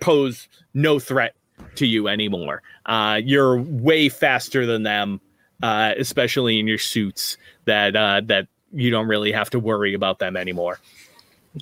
pose no threat to you anymore. Uh you're way faster than them uh especially in your suits that uh that you don't really have to worry about them anymore.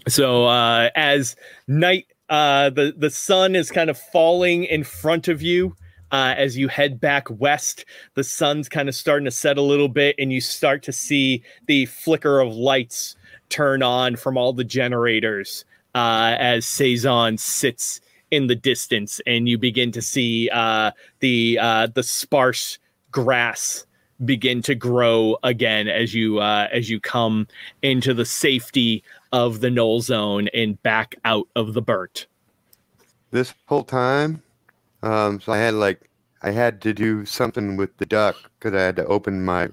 So uh as night uh the the sun is kind of falling in front of you uh, as you head back west. The sun's kind of starting to set a little bit and you start to see the flicker of lights turn on from all the generators uh, as Saison sits in the distance and you begin to see uh, the uh, the sparse grass begin to grow again as you uh, as you come into the safety of the null zone and back out of the burnt. This whole time, um, so I had like I had to do something with the duck because I had to open my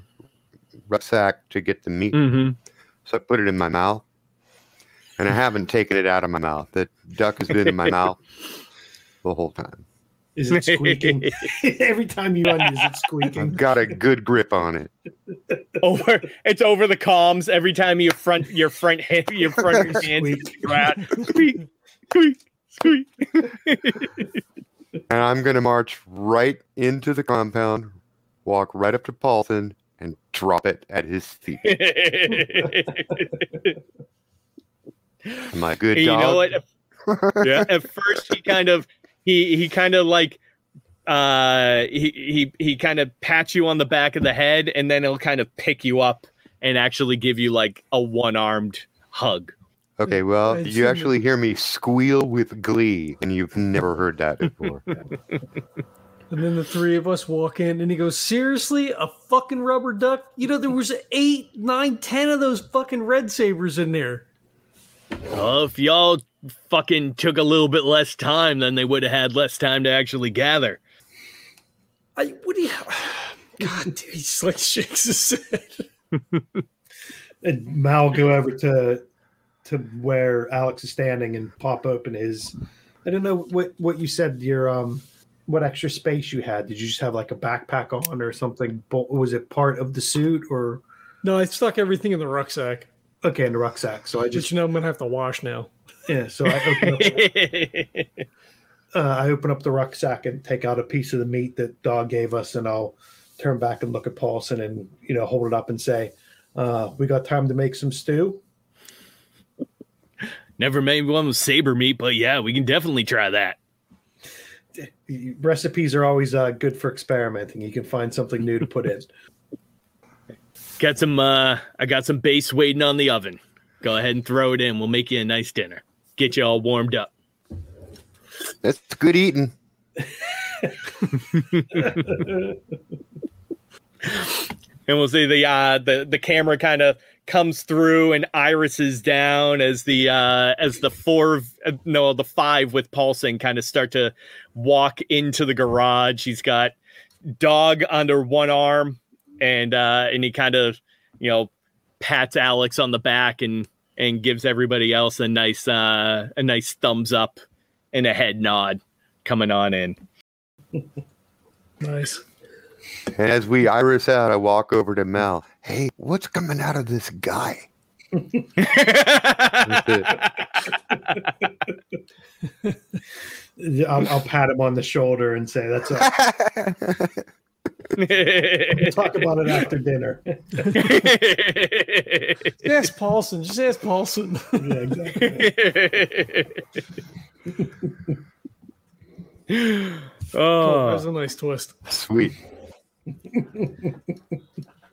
rucksack to get the meat. Mm-hmm. So I put it in my mouth, and I haven't taken it out of my mouth. The duck has been in my mouth the whole time. Is it squeaking? Every time you run, is it squeaking? I've squeaking? got a good grip on it. Oh, over it's over the comms every time you front your front hand your front your hand Squeak. squeak squeak squeak And I'm gonna march right into the compound, walk right up to Paulson, and drop it at his feet. My good you dog? know what yeah at first he kind of he he kind of like uh he he he kind of pats you on the back of the head and then he'll kind of pick you up and actually give you like a one-armed hug Okay, well, I've you seen actually hear me squeal with glee, and you've never heard that before. And then the three of us walk in, and he goes, "Seriously, a fucking rubber duck? You know, there was eight, nine, ten of those fucking red sabers in there." well if y'all fucking took a little bit less time then they would have had less time to actually gather I what do you? God, dude, he just like shakes his head. And Mal go over to to where Alex is standing and pop open his. I don't know what what you said. Your um, what extra space you had? Did you just have like a backpack on or something? Bo- Was it part of the suit or No, I stuck everything in the rucksack. Okay in the rucksack? So I Just just you know, I'm gonna have to wash now. yeah. So I open up, uh, I open up the rucksack and take out a piece of the meat that Dog gave us, and I'll turn back and look at Paulson and you know hold it up and say, uh, "We got time to make some stew." Never made one with saber meat, but yeah, we can definitely try that. recipes are always uh, good for experimenting. You can find something new to put in. Got some uh I got some base waiting on the oven. Go ahead and throw it in. We'll make you a nice dinner. Get you all warmed up. That's good eating. And we'll see the uh the, the camera kind of comes through and irises down as the uh as the four no the five with Paulson kind of start to walk into the garage. He's got dog under one arm and uh and he kind of you know pats Alex on the back and and gives everybody else a nice uh a nice thumbs up and a head nod coming on in. Nice. And as we iris out, I walk over to Mel. Hey, what's coming out of this guy? I'll, I'll pat him on the shoulder and say, "That's a, We'll talk about it after dinner. Just ask Paulson. Just ask Paulson. Yeah, exactly. that oh. was a nice twist. Sweet.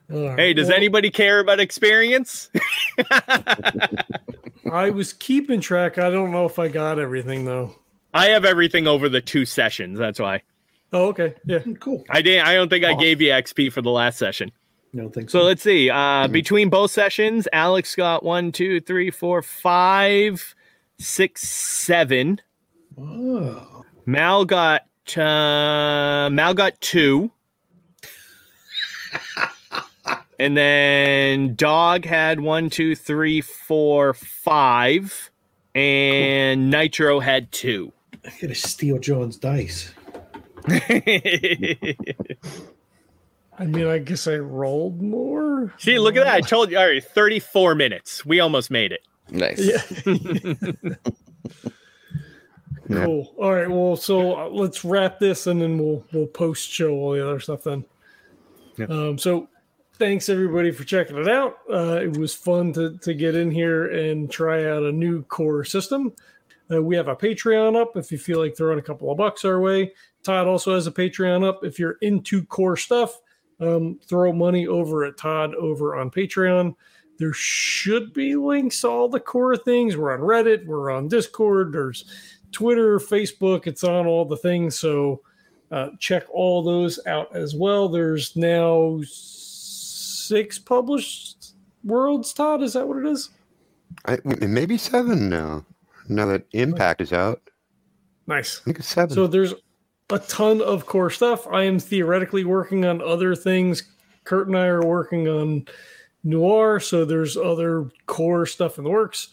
Hey, does Well, anybody care about experience? I was keeping track. I don't know if I got everything though. I have everything over the two sessions. That's why Oh, okay. Yeah. Cool. I didn't. I don't think I gave you XP for the last session. I don't think So so. let's see. Uh, between both sessions, Alex got one, two, three, four, five, six, seven. Oh. Mal got uh, Mal got two, and then Dog had one, two, three, four, five, and Nitro had two. I gotta steal John's dice. I mean, I guess I rolled more. See, look at that! I told you. All right, thirty-four minutes. We almost made it. Nice. Yeah. Yeah. Cool. All right. Well, so uh, let's wrap this, and then we'll we'll post show all the other stuff then. Yeah. Um, so thanks everybody for checking it out. Uh, it was fun to to get in here and try out a new core system. Uh, we have a Patreon up if you feel like throwing a couple of bucks our way. Todd also has a Patreon up if you're into core stuff. Um, throw money over at Todd over on Patreon. There should be links to all the core things. We're on Reddit, we're on Discord, there's Twitter, Facebook, it's on all the things. So uh, check all those out as well. There's now six published worlds, Todd. Is that what it is? I, maybe seven now. Now that Impact is out, Nice. I think it's seven. So there's a ton of core stuff. I am theoretically working on other things. Kurt and I are working on Noir, so there's other core stuff in the works.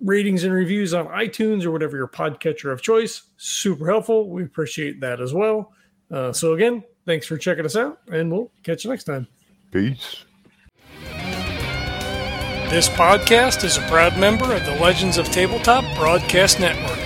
Ratings and reviews on iTunes or whatever your podcatcher of choice, super helpful. We appreciate that as well. Uh, so again, thanks for checking us out, and we'll catch you next time. Peace. This podcast is a proud member of the Legends of Tabletop Broadcast Network.